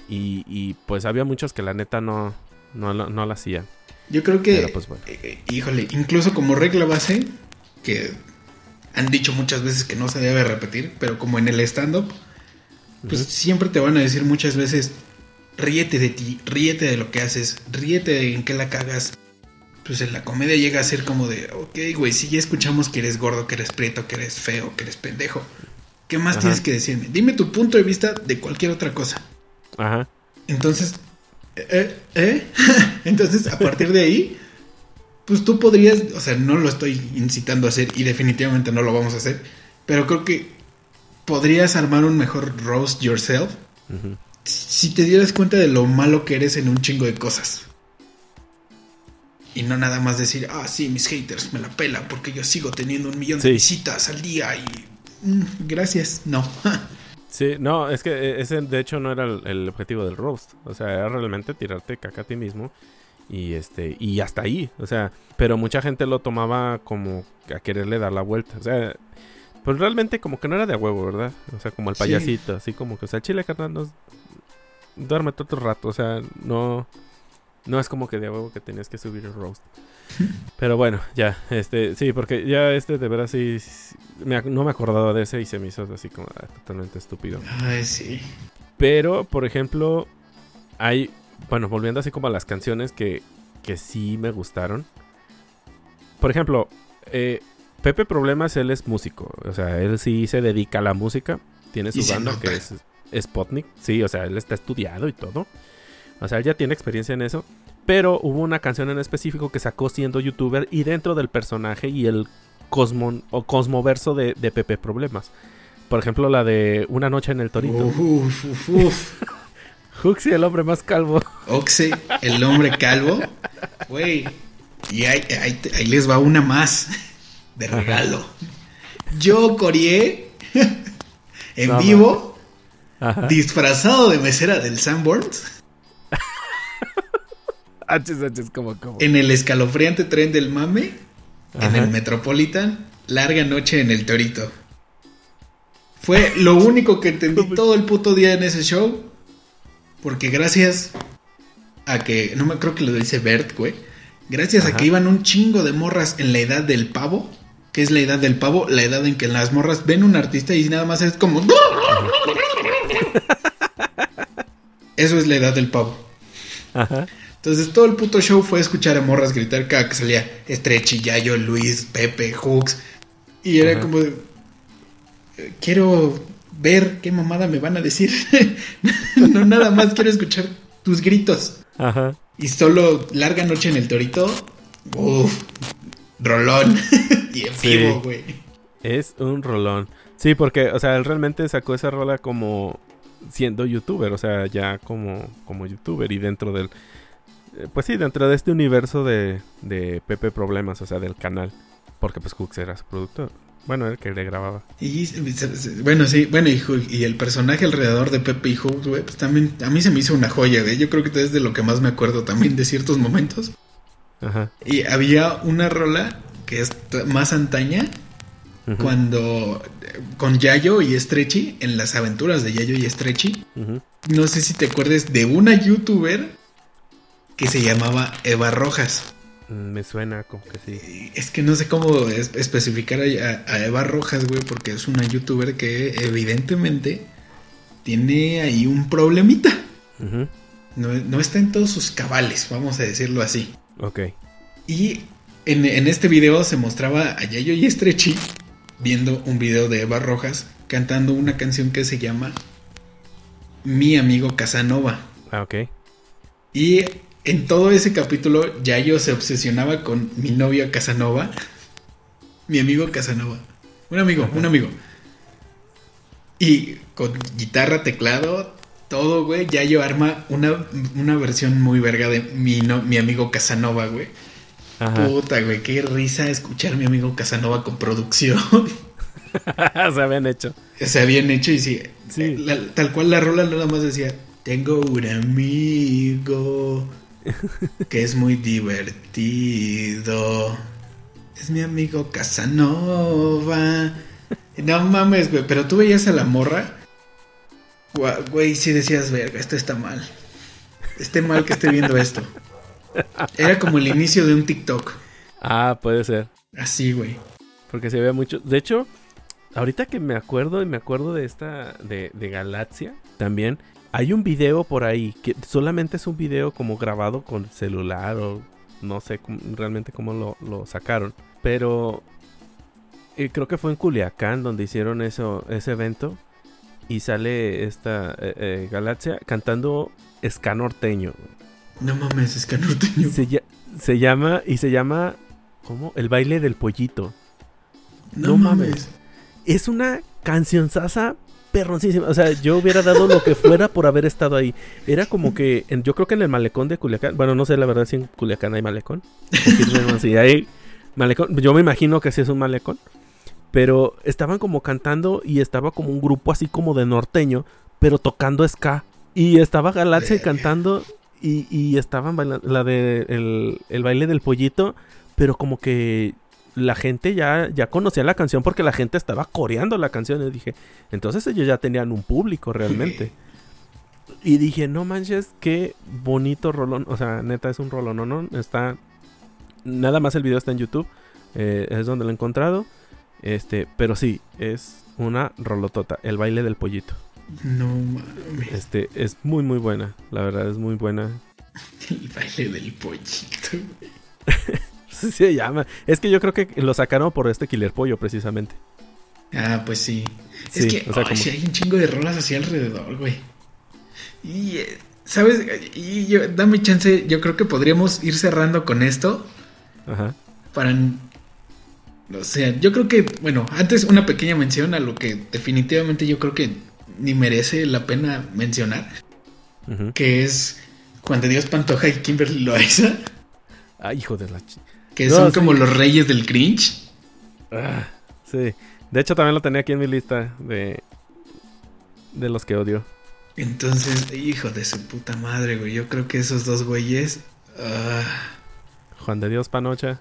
Speaker 1: Y, y, pues había muchos que la neta no, no, no, lo hacían.
Speaker 2: Yo creo que, pues, eh, eh, híjole, incluso como regla base, que han dicho muchas veces que no se debe repetir, pero como en el stand-up, pues siempre te van a decir muchas veces, ríete de ti, ríete de lo que haces, ríete de en qué la cagas, pues en la comedia llega a ser como de, ok, güey, si ya escuchamos que eres gordo, que eres prieto, que eres feo, que eres pendejo, ¿qué más tienes que decirme? Dime tu punto de vista de cualquier otra cosa.
Speaker 1: Ajá.
Speaker 2: Entonces, ¿eh? ¿eh? Entonces, a partir de ahí, pues tú podrías, o sea, no lo estoy incitando a hacer y definitivamente no lo vamos a hacer, pero creo que podrías armar un mejor roast yourself si te dieras cuenta de lo malo que eres en un chingo de cosas. Y no nada más decir, ah, sí, mis haters me la pela porque yo sigo teniendo un millón de visitas al día y... Mm, gracias, no.
Speaker 1: sí, no, es que eh, ese de hecho no era el, objetivo del roast. O sea, era realmente tirarte caca a ti mismo. Y este, y hasta ahí. O sea, pero mucha gente lo tomaba como a quererle dar la vuelta. O sea, pues realmente como que no era de huevo, ¿verdad? O sea, como el payasito, así como que, o sea, chile carnal, no, duerme todo el rato, o sea, no no es como que de huevo que tenías que subir el roast. Pero bueno, ya, este, sí, porque ya este de verdad sí, no me acordaba de ese y se me hizo así como ah, totalmente estúpido.
Speaker 2: Ay, sí.
Speaker 1: Pero, por ejemplo, hay, bueno, volviendo así como a las canciones que, que sí me gustaron. Por ejemplo, eh, Pepe Problemas, él es músico, o sea, él sí se dedica a la música, tiene su banda que es Spotnik, sí, o sea, él está estudiado y todo. O sea, él ya tiene experiencia en eso. Pero hubo una canción en específico que sacó siendo youtuber y dentro del personaje y el cosmo, o cosmoverso de, Pepe Problemas. Por ejemplo, la de Una noche en el Torito. Uf, uf, uf. Huxi, el hombre más calvo.
Speaker 2: Oxy, el hombre calvo. Güey. Y ahí, les va una más de regalo. Yo coreé en vivo, disfrazado de mesera del Sanborns
Speaker 1: como,
Speaker 2: En el escalofriante tren del mame, en el Metropolitan, larga noche en el Torito. Fue lo único que entendí todo el puto día en ese show. Porque gracias a que, no me creo que lo dice Bert, güey. Gracias a que iban un chingo de morras en la edad del pavo. Que es la edad del pavo, la edad en que las morras ven un artista y nada más es como. Eso es la edad del pavo. Ajá. Entonces todo el puto show fue escuchar a morras gritar cada que salía Estrechi, Yayo, Luis, Pepe, Hooks. Y era como quiero ver qué mamada me van a decir. no nada más quiero escuchar tus gritos. Ajá. Y solo larga noche en el torito. Uf, rolón. y en vivo, güey.
Speaker 1: Es un rolón. Sí, porque, o sea, él realmente sacó esa rola como siendo youtuber, o sea, ya como, como youtuber y dentro del eh, pues sí, dentro de este universo de, de Pepe Problemas, o sea, del canal. Porque pues Hooks era su productor. Bueno, el que le grababa.
Speaker 2: Y bueno, sí, bueno, y, el personaje alrededor de Pepe y Hooks, güey, pues también a mí se me hizo una joya, güey. Yo creo que es de lo que más me acuerdo también de ciertos momentos. Ajá. Y había una rola que es más antaña, cuando con Yayo y Stretchy, en las aventuras de Yayo y Stretchy. No sé si te acuerdas de una youtuber que se llamaba Eva Rojas.
Speaker 1: Mm, me suena como que sí.
Speaker 2: Es que no sé cómo especificar a, Eva Rojas, güey, porque es una youtuber que evidentemente tiene ahí un problemita. no, está en todos sus cabales, vamos a decirlo así.
Speaker 1: Ok.
Speaker 2: Y en, este video se mostraba a Yayo y Estrechi viendo un video de Eva Rojas cantando una canción que se llama Mi amigo Casanova.
Speaker 1: Ah, ok.
Speaker 2: Y en todo ese capítulo Yayo se obsesionaba con mi novio Casanova. Mi amigo Casanova. Un amigo, un amigo. Y con guitarra, teclado, todo, güey. Yayo arma una, una versión muy verga de mi, mi amigo Casanova, güey. Puta, güey, qué risa escuchar mi amigo Casanova con producción.
Speaker 1: se habían hecho.
Speaker 2: Se habían hecho y sí. tal cual la rola nada más decía, tengo un amigo que es muy divertido. Es mi amigo Casanova. No mames, güey, pero tú veías a la morra. Güey, si decías, verga, esto está mal. Esté mal que esté viendo esto. Era como el inicio de un TikTok.
Speaker 1: Ah, puede ser.
Speaker 2: Así, güey.
Speaker 1: Porque se ve mucho. De hecho, ahorita que me acuerdo y me acuerdo de esta, de, de Galaxia, también hay un video por ahí que solamente es un video como grabado con celular o no sé realmente cómo lo, sacaron. Pero eh, creo que fue en Culiacán donde hicieron eso, ese evento. Y sale esta eh, eh, Galaxia cantando ska norteño.
Speaker 2: No mames, ska norteño.
Speaker 1: Se, llama, y se llama, ¿cómo? El baile del pollito.
Speaker 2: No, mames.
Speaker 1: Es una canción sasa perroncísima. O sea, yo hubiera dado lo que fuera por haber estado ahí. Era como que, yo creo que en el malecón de Culiacán, bueno, no sé la verdad si en Culiacán hay malecón. si hay malecón, yo me imagino que sí es un malecón. Pero estaban como cantando y estaba como un grupo así como de norteño, pero tocando ska. Y estaba Galaxia cantando y, y estaban bailando la de el, el baile del pollito, pero como que la gente ya, ya conocía la canción porque la gente estaba coreando la canción. Y dije, entonces ellos ya tenían un público realmente. Y dije, no manches, qué bonito rolón. O sea, neta, es un rolón, ¿no? no Está. Nada más el video está en YouTube. Eh, es donde lo he encontrado. Este, pero sí, es una rolotota. El baile del pollito.
Speaker 2: No mames.
Speaker 1: Este, es muy, muy buena. La verdad, es muy buena.
Speaker 2: El baile del pollito,
Speaker 1: se llama. Es que yo creo que lo sacaron por este Killer Pollo, precisamente.
Speaker 2: Ah, pues sí. es que hay un chingo de rolas así alrededor, güey. Y, eh, ¿sabes? Y yo, dame chance, yo creo que podríamos ir cerrando con esto. Ajá. Para... O sea, yo creo que, bueno, antes una pequeña mención a lo que definitivamente yo creo que ni merece la pena mencionar. Que es Juan de Dios Pantoja y Kimberly Loaiza.
Speaker 1: Ay, hijo de la...
Speaker 2: Que son como los reyes del cringe.
Speaker 1: Ah, sí. De hecho, también lo tenía aquí en mi lista de. De los que odio.
Speaker 2: Entonces, hijo de su puta madre, güey. Yo creo que esos dos güeyes. Ah.
Speaker 1: Juan de Dios Panocha.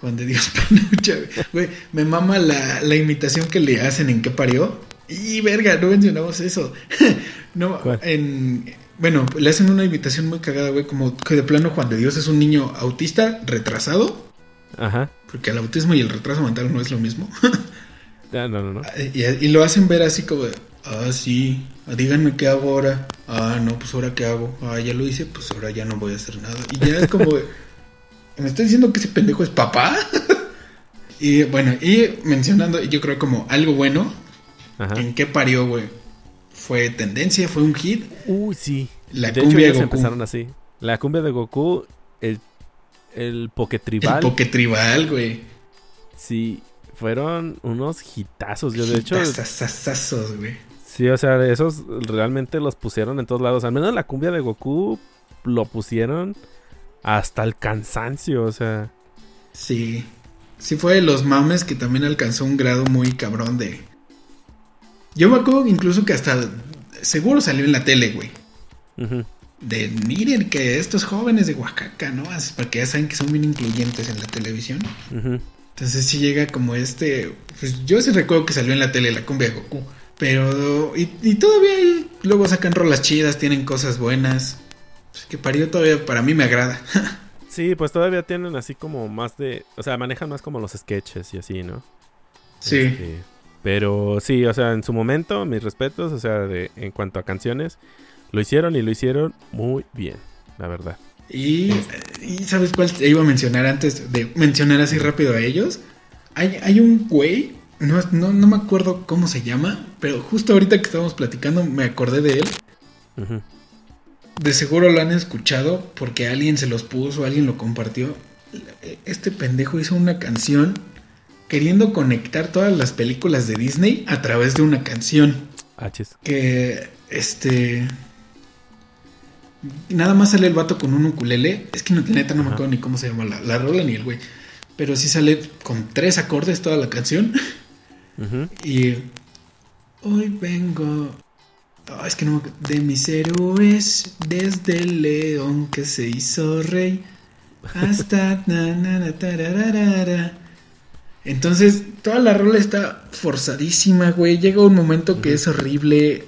Speaker 2: Juan de Dios Panocha, güey. Me mama la, la imitación que le hacen en qué parió. Y verga, no mencionamos eso. no, en bueno, le hacen una invitación muy cagada, güey, como que de plano Juan de Dios es un niño autista retrasado. Ajá. Porque el autismo y el retraso mental no es lo mismo.
Speaker 1: no, no, no.
Speaker 2: Y, lo hacen ver así como de, ah, sí, ah, díganme qué hago ahora. Ah, no, pues ahora qué hago. Ah, ya lo hice, pues ahora ya no voy a hacer nada. Y ya es como, ¿me está diciendo que ese pendejo es papá? y bueno, y mencionando, yo creo como algo bueno, Ajá. ¿en qué parió, güey? fue tendencia, fue un hit.
Speaker 1: Uy, sí. La cumbia de Goku. empezaron así. La cumbia de Goku, el, el Poketribal.
Speaker 2: El Poketribal, güey.
Speaker 1: Sí, fueron unos hitazos. Yo, de hecho.
Speaker 2: Hitazazazos, güey.
Speaker 1: Sí, o sea, esos realmente los pusieron en todos lados. Al menos la cumbia de Goku lo pusieron hasta el cansancio, o sea.
Speaker 2: Sí. Sí fue de los mames que también alcanzó un grado muy cabrón de, yo me acuerdo incluso que hasta seguro salió en la tele, güey. De miren que estos jóvenes de Oaxaca, ¿no? Porque ya saben que son bien incluyentes en la televisión. Entonces sí llega como este. Pues yo sí recuerdo que salió en la tele la cumbia de Goku. Pero. Y, todavía luego sacan rolas chidas, tienen cosas buenas. Pues que parió todavía para mí me agrada.
Speaker 1: sí, pues todavía tienen así como más de. O sea, manejan más como los sketches y así, ¿no?
Speaker 2: Sí. Este,
Speaker 1: pero sí, o sea, en su momento, mis respetos, o sea, de, en cuanto a canciones, lo hicieron y lo hicieron muy bien, la verdad.
Speaker 2: Y, ¿sabes cuál te iba a mencionar antes de mencionar así rápido a ellos? Hay, hay un güey, no, no, no, me acuerdo cómo se llama, pero justo ahorita que estábamos platicando me acordé de él. De seguro lo han escuchado porque alguien se los puso, alguien lo compartió. Este pendejo hizo una canción queriendo conectar todas las películas de Disney a través de una canción.
Speaker 1: Ah,
Speaker 2: que, este... Nada más sale el vato con un ukulele. Es que no, neta no me acuerdo ni cómo se llama la, rola ni el güey. Pero sí sale con tres acordes toda la canción. Y... Hoy vengo... es que no me De mis héroes, desde el león que se hizo rey, hasta... na, na, na, entonces, toda la rola está forzadísima, güey. Llega un momento que es horrible.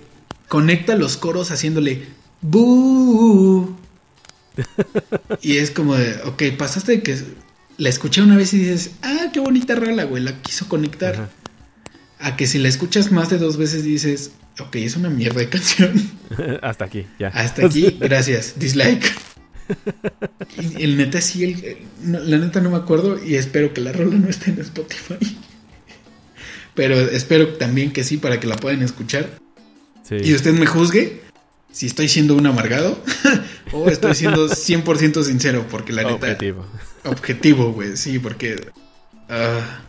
Speaker 2: Conecta los coros haciéndole ¡Bú! y es como de, ok, pasaste de que la escuché una vez y dices, ah, qué bonita rola, güey, la quiso conectar. A que si la escuchas más de dos veces dices, ok, es una mierda de canción.
Speaker 1: Hasta aquí, ya.
Speaker 2: Hasta aquí, gracias, dislike el neta sí, el, la neta no me acuerdo y espero que la rola no esté en Spotify. Pero espero también que sí para que la puedan escuchar. Y usted me juzgue si estoy siendo un amargado o estoy siendo 100% sincero, porque la neta...
Speaker 1: Objetivo.
Speaker 2: Objetivo, güey, sí, porque... Ah.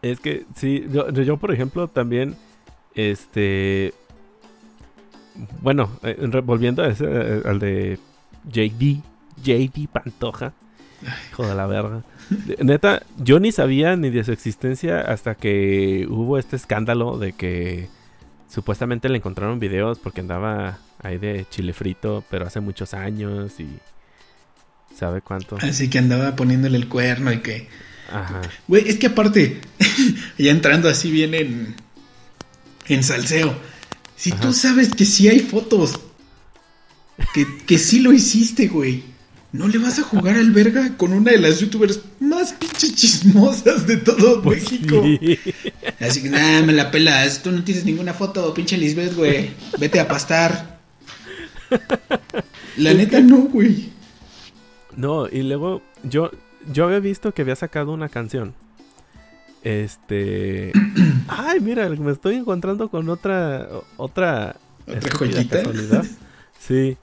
Speaker 1: Es que sí, yo, yo por ejemplo también Este. Bueno, eh, volviendo a ese, eh, al de JD, JD Pantoja. Hijo de la verga. Neta, yo ni sabía ni de su existencia hasta que hubo este escándalo de que supuestamente le encontraron videos porque andaba ahí de chile frito, pero hace muchos años y sabe cuánto.
Speaker 2: Así que andaba poniéndole el cuerno y que... Ajá. Güey, es que aparte, ya entrando así bien en, en salseo, si tú sabes que sí hay fotos, que, que sí lo hiciste, güey. ¿No le vas a jugar al verga con una de las youtubers más pinches chismosas de todo pues México? Así que nada, me la pelas. Tú no tienes ninguna foto, pinche Lisbeth, güey. Vete a pastar. La neta no, güey.
Speaker 1: No, y luego yo, yo había visto que había sacado una canción. Este. Ay, mira, me estoy encontrando con otra. Otra.
Speaker 2: ¿Otra joyita?
Speaker 1: Sí.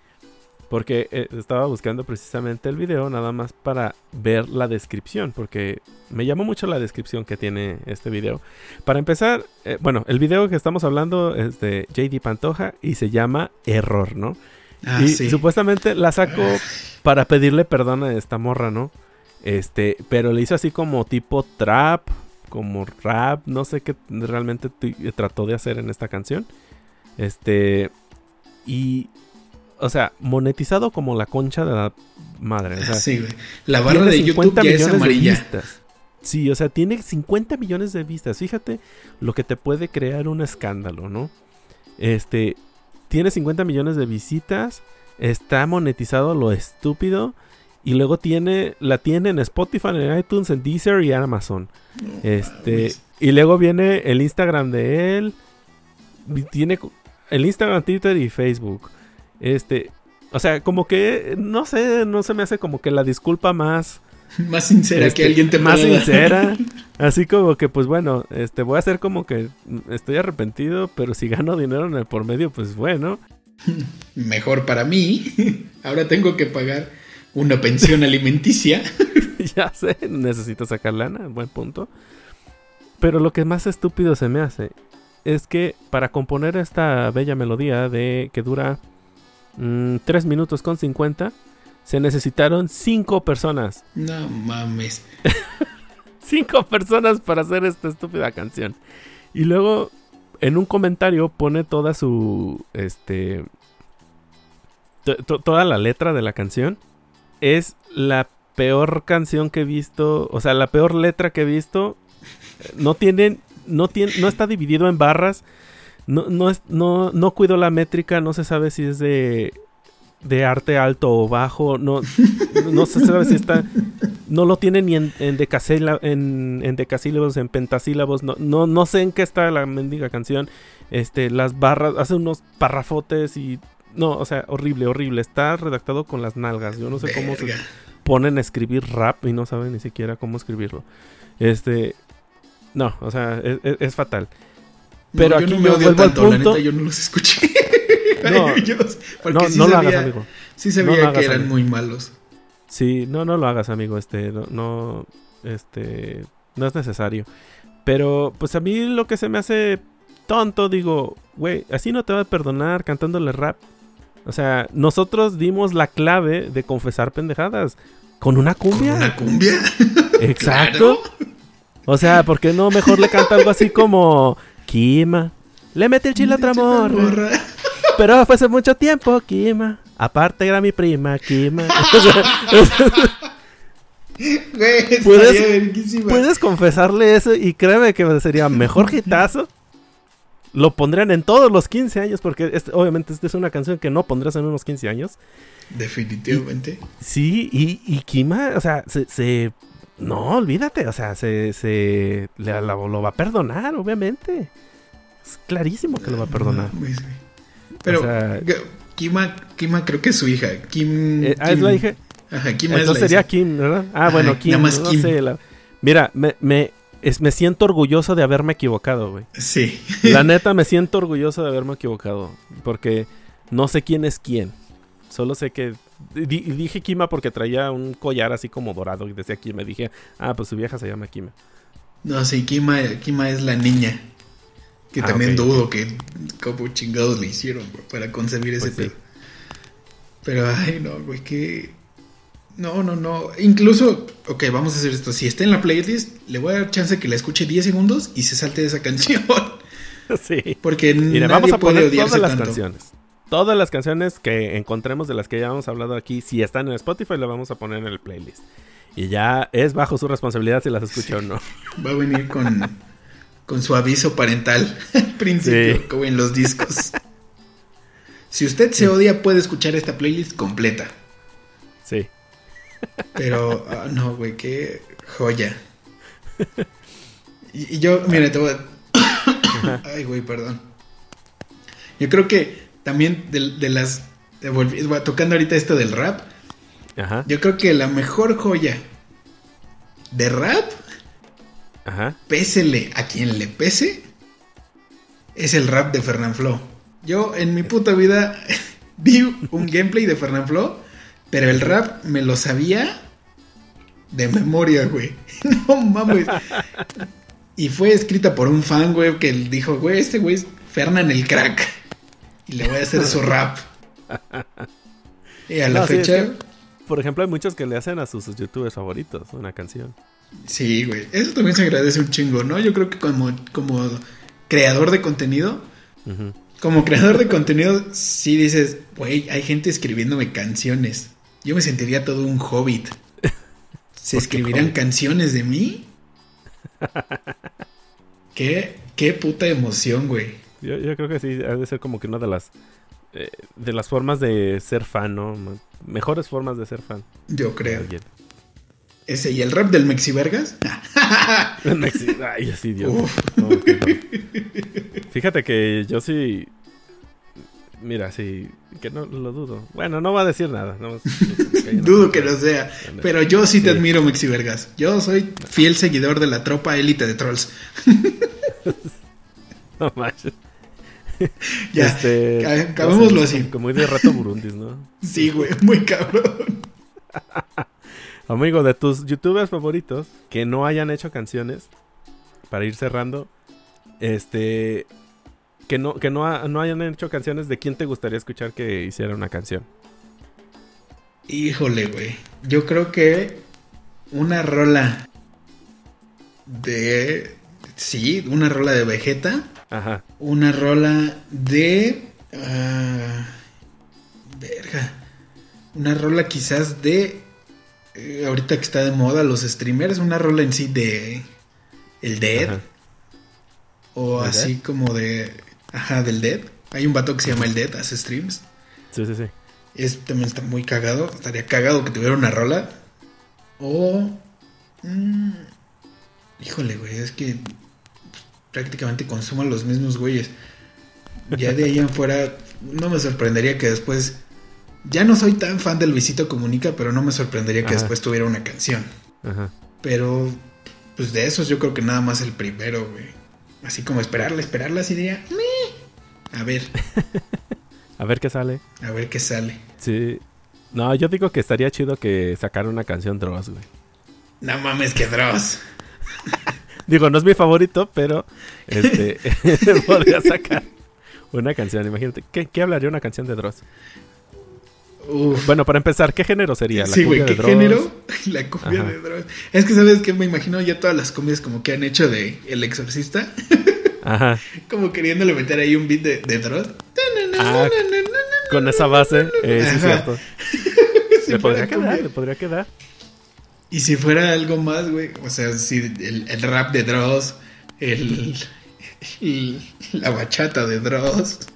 Speaker 1: Porque eh, estaba buscando precisamente el video nada más para ver la descripción, porque me llamó mucho la descripción que tiene este video. Para empezar, eh, bueno, el video que estamos hablando es de JD Pantoja y se llama Error, ¿no? Ah, y supuestamente la sacó para pedirle perdón a esta morra, ¿no? Este, pero le hizo así como tipo trap, como rap, no sé qué realmente trató de hacer en esta canción. Este, y o sea, monetizado como la concha de la madre. O sea,
Speaker 2: sí, güey. La barra de YouTube ya es amarilla. vistas.
Speaker 1: Sí, o sea, tiene 50 millones de vistas. Fíjate lo que te puede crear un escándalo, ¿no? Este, tiene 50 millones de visitas, está monetizado lo estúpido y luego tiene la tiene en Spotify, en iTunes, en Deezer y en Amazon. este, y luego viene el Instagram de él, tiene el Instagram, Twitter y Facebook. Este, o sea, como que, no sé, no se me hace como que la disculpa más...
Speaker 2: Más sincera que este, alguien te
Speaker 1: Más sincera. Así como que, pues bueno, este, voy a hacer como que estoy arrepentido, pero si gano dinero en el por medio, pues bueno.
Speaker 2: Mejor para mí. Ahora tengo que pagar una pensión alimenticia.
Speaker 1: ya sé, necesito sacar lana, buen punto. Pero lo que más estúpido se me hace es que para componer esta bella melodía de que dura 3 mm, minutos con 50, se necesitaron 5 personas.
Speaker 2: No mames.
Speaker 1: 5 personas para hacer esta estúpida canción. Y luego en un comentario pone toda su este toda la letra de la canción es la peor canción que he visto, o sea, la peor letra que he visto. No tiene no tiene no está dividido en barras no, no, es, no, no cuido la métrica, no se sabe si es de, de arte alto o bajo, no, no se sabe si está, no lo tiene ni en, en, en, en decasílabos, en pentasílabos, no, no, no sé en qué está la mendiga canción, este, las barras, hace unos parrafotes y, no, o sea, horrible, horrible, está redactado con las nalgas, yo no sé cómo se ponen a escribir rap y no saben ni siquiera cómo escribirlo, este, no, o sea, es fatal. Pero aquí yo no me vuelvo al punto.
Speaker 2: yo no los escuché. No, no, no lo hagas, amigo. Sí sabía que eran muy malos.
Speaker 1: Sí, no, no lo hagas, amigo. Este, no, no, este, no es necesario. Pero, pues a mí lo que se me hace tonto, digo, güey, así no te va a perdonar cantándole rap. O sea, nosotros dimos la clave de confesar pendejadas con una cumbia.
Speaker 2: ¿Con una cumbia?
Speaker 1: Exacto. O sea, ¿por qué no mejor le canta algo así como Kima. Le mete el chile a otra morra. Pero fue hace mucho tiempo, Kima. Aparte era mi prima, Kima. ¿Puedes, confesarle eso y créeme que sería mejor hitazo. Lo pondrían en todos los 15 años, porque obviamente esta es una canción que no pondrás en unos 15 años.
Speaker 2: Definitivamente.
Speaker 1: sí, y, Kima, o sea, se, No, olvídate, o sea, se, se lo va a perdonar, obviamente. Es clarísimo que lo va a perdonar.
Speaker 2: Pero Kima, Kima creo que es su hija. Kim,
Speaker 1: eh, ah, es la hija.
Speaker 2: Ajá, Kima
Speaker 1: Entonces
Speaker 2: es
Speaker 1: sería Kim, ¿verdad? Ah, bueno, Kim. no Sé, Mira, me, me, me siento orgulloso de haberme equivocado, güey.
Speaker 2: Sí.
Speaker 1: La neta, me siento orgulloso de haberme equivocado. Porque no sé quién es quién. Solo sé que. Dije Kima porque traía un collar así como dorado y decía Kima. Dije, ah, pues su vieja se llama Kima.
Speaker 2: No, sí, Kima, Kima es la niña. Que
Speaker 1: Ah,
Speaker 2: también dudo que como chingados le hicieron, para concebir ese
Speaker 1: Pues sí.
Speaker 2: Pero, ay, no, güey, que... No, no, no. Incluso, ok, vamos a hacer esto. Si está en la playlist, le voy a dar chance que la escuche 10 segundos y se salte de esa canción.
Speaker 1: sí.
Speaker 2: Porque
Speaker 1: Mira,
Speaker 2: nadie
Speaker 1: vamos a
Speaker 2: puede
Speaker 1: poner
Speaker 2: odiarse
Speaker 1: todas las
Speaker 2: tanto.
Speaker 1: canciones. Todas las canciones que encontremos de las que ya hemos hablado aquí, si están en Spotify, las vamos a poner en el playlist. Y ya es bajo su responsabilidad si las escucha o no.
Speaker 2: Va a venir con, con su aviso parental al principio,
Speaker 1: Sí.
Speaker 2: como en los discos. Si usted se odia, puede escuchar esta playlist completa.
Speaker 1: Sí.
Speaker 2: Pero, ah, no, güey, qué joya. Y, y yo, mira, te voy a... Ay, güey, perdón. Yo creo que también de, de las... de tocando ahorita esto del rap,
Speaker 1: Ajá.
Speaker 2: yo creo que la mejor joya de rap,
Speaker 1: Ajá.
Speaker 2: pésele a quien le pese, es el rap de Fernanfloo. Yo en mi puta vida vi un gameplay de Fernanfloo, pero el rap me lo sabía de memoria, güey. No mames. Y fue escrita por un fan, güey, que dijo, güey, este güey es Fernan el crack. Y le voy a hacer su rap. Y a la
Speaker 1: No, sí, es
Speaker 2: fecha,
Speaker 1: que, por ejemplo, hay muchos que le hacen a sus youtubers favoritos una canción.
Speaker 2: sí, güey. Eso también se agradece un chingo, ¿no? Yo creo que como, como creador de contenido. Como creador de contenido, sí dices, güey, hay gente escribiéndome canciones. Yo me sentiría todo un hobbit. ¿Se
Speaker 1: ¿Por qué
Speaker 2: escribirán
Speaker 1: hobbit?
Speaker 2: canciones de mí? ¿Qué, qué puta emoción, güey.
Speaker 1: Yo, yo creo que sí, ha de ser como que una de las eh, de las formas de ser fan, ¿no? Me- Mejores formas de ser fan.
Speaker 2: Yo creo. Ese, ¿y el rap del Mexivergas?
Speaker 1: Mexi- Ay, así, Dios. No, no. Fíjate que yo sí. Mira, sí. Que no lo dudo. Bueno, no va a decir nada.
Speaker 2: Dudo que lo sea. Pero yo sí te admiro, Mexivergas. Yo soy fiel seguidor de la tropa élite de trolls.
Speaker 1: No manches.
Speaker 2: Ya,
Speaker 1: Este,
Speaker 2: acabémoslo así.
Speaker 1: Como, muy de rato burundis, ¿no?
Speaker 2: Sí, güey, muy cabrón.
Speaker 1: Amigo, de tus youtubers favoritos que no hayan hecho canciones, para ir cerrando, este, que no, que no, ha- no hayan hecho canciones, ¿de quién te gustaría escuchar que hiciera una canción?
Speaker 2: Híjole, güey. Yo creo que una rola de... Sí, una rola de Vegeta.
Speaker 1: Ajá,
Speaker 2: Una rola de... ah, verga. Una rola quizás de... eh, ahorita que está de moda los streamers. Una rola en sí de... El Dead.
Speaker 1: Ajá.
Speaker 2: O
Speaker 1: ¿El
Speaker 2: así como de... Ajá, del Dead. Hay un vato que se llama El Dead, hace streams.
Speaker 1: sí, sí, sí.
Speaker 2: Es, también está muy cagado. Estaría cagado que tuviera una rola. O. mm, híjole, güey. Es que prácticamente consuman los mismos güeyes. Ya de ahí en fuera. No me sorprendería que después. Ya no soy tan fan de Luisito Comunica, pero no me sorprendería que
Speaker 1: Ajá.
Speaker 2: después tuviera una canción.
Speaker 1: Ajá.
Speaker 2: Pero. Pues de esos yo creo que nada más el primero, güey. Así como esperarla, esperarla, así diría. "Meh". A ver,
Speaker 1: A ver qué sale.
Speaker 2: a ver qué sale.
Speaker 1: Sí. No, yo digo que estaría chido que sacara una canción Dross, güey.
Speaker 2: No mames, que Dross.
Speaker 1: Digo, no es mi favorito, pero este podría sacar una canción. Imagínate, ¿qué, qué hablaría una canción de Dross?
Speaker 2: Uf.
Speaker 1: Bueno, para empezar, ¿qué género sería? ¿La
Speaker 2: Sí, güey, ¿qué
Speaker 1: de Dross?
Speaker 2: género? La cumbia
Speaker 1: Ajá.
Speaker 2: de Dross. Es que, ¿sabes qué? Me imagino ya todas las cumbias como que han hecho de El Exorcista.
Speaker 1: Ajá.
Speaker 2: como queriéndole meter ahí un beat de, de Dross.
Speaker 1: Ah, con esa base, eh, sí es cierto. Le podría quedar, le podría quedar.
Speaker 2: Y si fuera algo más, güey. O sea, si el, el rap de Dross, el, el- la bachata de Dross.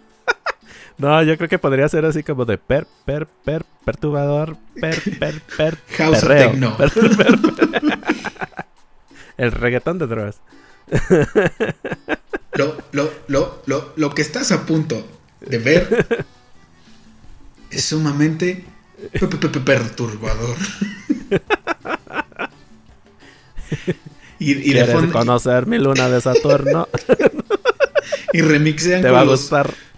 Speaker 1: No, yo creo que podría ser así como de per, per, per, perturbador, per, per, per,
Speaker 2: House of
Speaker 1: perreo.
Speaker 2: Techno.
Speaker 1: Per, per, per. El reggaetón de Dross.
Speaker 2: Lo, lo, lo, lo, lo que estás a punto de ver es sumamente pe- pe- pe- perturbador. Y, y, de
Speaker 1: ¿Quieres
Speaker 2: fondo,
Speaker 1: conocer mi luna de Saturno?
Speaker 2: y remixean
Speaker 1: Te
Speaker 2: con los,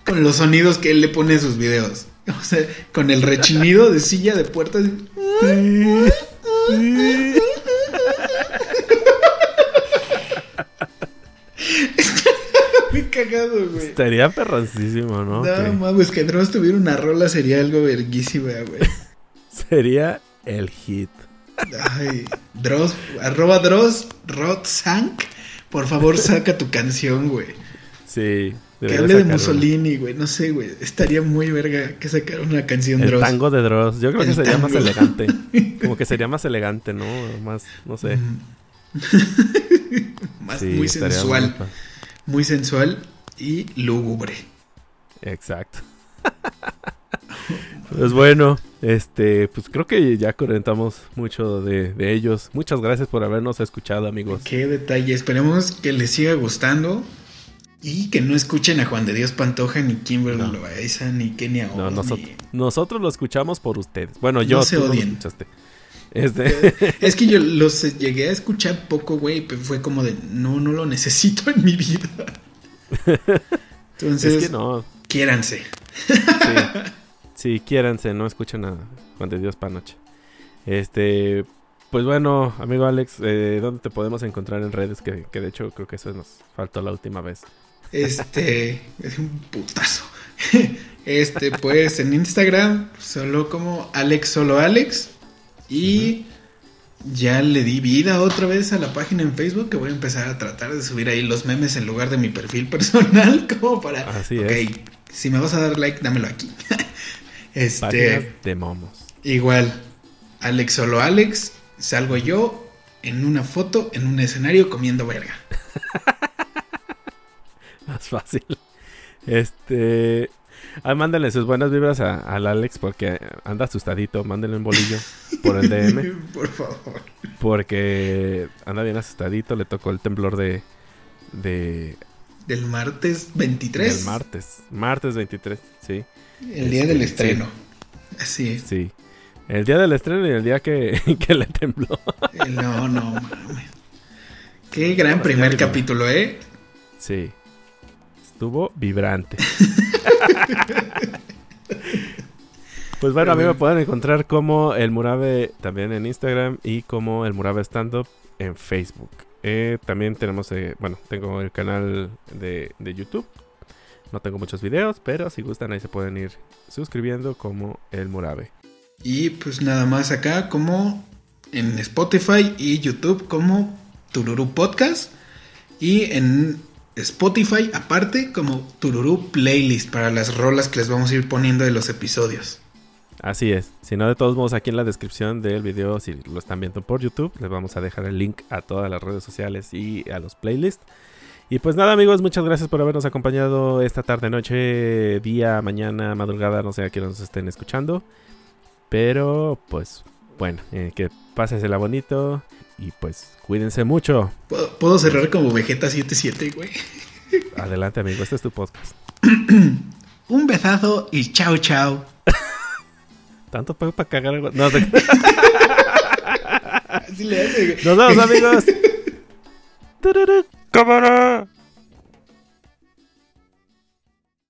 Speaker 2: con los sonidos que él le pone a sus videos. O sea, con el rechinido de silla de puertas. Muy cagado, güey.
Speaker 1: Estaría perroncísimo, ¿no?
Speaker 2: No, mames, que Dross tuviera una rola sería algo verguísima, güey.
Speaker 1: sería el hit.
Speaker 2: Ay, Dross, arroba Dross, Sank. Por favor, saca tu canción, güey.
Speaker 1: Sí.
Speaker 2: Que hable de Mussolini, güey. No sé, güey. Estaría muy verga que sacara una canción
Speaker 1: el
Speaker 2: Dross.
Speaker 1: Tango de Dross. Yo creo que sería más elegante. Como que sería más elegante, ¿no? Más, no sé.
Speaker 2: más muy sensual. Muy, sensual y lúgubre.
Speaker 1: Exacto. pues bueno, este, pues creo que ya comentamos mucho de, de, ellos. Muchas gracias por habernos escuchado, amigos.
Speaker 2: Qué detalle. Esperemos que les siga gustando. Y que no escuchen a Juan de Dios Pantoja, ni Kimberly no. Loaiza, ni Kenia
Speaker 1: No, nosotros, nosotros lo escuchamos por ustedes. Bueno, yo
Speaker 2: no se
Speaker 1: tú
Speaker 2: odien.
Speaker 1: lo escuchaste. Este...
Speaker 2: Es que yo los llegué a escuchar poco, güey, pero fue como de, no, no lo necesito en mi vida. Entonces,
Speaker 1: es que no.
Speaker 2: quiéranse.
Speaker 1: Sí, sí quiéranse, no escuchen a Juan de Dios Panoche. Este, pues bueno, amigo Alex, eh, ¿dónde te podemos encontrar en redes? Que, que, de hecho creo que eso nos faltó la última vez.
Speaker 2: Este, es un putazo. Este, pues en Instagram, solo como Alex Solo Alex. Y ya le di vida otra vez a la página en Facebook que voy a empezar a tratar de subir ahí los memes en lugar de mi perfil personal, como para...
Speaker 1: Así
Speaker 2: okay, si me vas a dar like, dámelo aquí. Este...
Speaker 1: Páginas de momos.
Speaker 2: Igual, Alex Solo Alex, salgo yo en una foto en un escenario comiendo verga.
Speaker 1: Más fácil. Este. Ah, mándenle sus buenas vibras al Alex porque anda asustadito. Mándenle un bolillo por el DM.
Speaker 2: por favor.
Speaker 1: Porque anda bien asustadito. Le tocó el temblor de. de
Speaker 2: del martes 23.
Speaker 1: Del martes. Martes 23, sí.
Speaker 2: El día del estreno. Sí. Así es.
Speaker 1: Sí. El día del estreno y el día que, que le tembló.
Speaker 2: No, no, mames. Qué gran primer capítulo, ¿eh?
Speaker 1: Sí. Estuvo vibrante. pues bueno, a mí me pueden encontrar como el Murabe también en Instagram y como el Murabe Stand Up en Facebook. Eh, también tenemos, eh, bueno, tengo el canal de, de YouTube. No tengo muchos videos, pero si gustan ahí se pueden ir suscribiendo como el Murabe.
Speaker 2: Y pues nada más acá como en Spotify y YouTube como Tururu Podcast. Y en Spotify aparte como Tururu Playlist para las rolas que les vamos a ir poniendo de los episodios.
Speaker 1: Así es. Si no, de todos modos, aquí en la descripción del video, si lo están viendo por YouTube, les vamos a dejar el link a todas las redes sociales y a los playlists. Y pues nada, amigos, muchas gracias por habernos acompañado esta tarde, noche, día, mañana, madrugada, no sé a quién nos estén escuchando. Pero, pues, bueno, eh, que pásensela bonito y pues cuídense mucho.
Speaker 2: ¿Puedo, puedo cerrar como Vegeta 77, güey?
Speaker 1: Adelante, amigo, este es tu podcast.
Speaker 2: Un besazo y chao, chao.
Speaker 1: Tanto para cagar algo. No, te...
Speaker 2: Así le hace, güey.
Speaker 1: Nos vemos, amigos. ¡Cámara!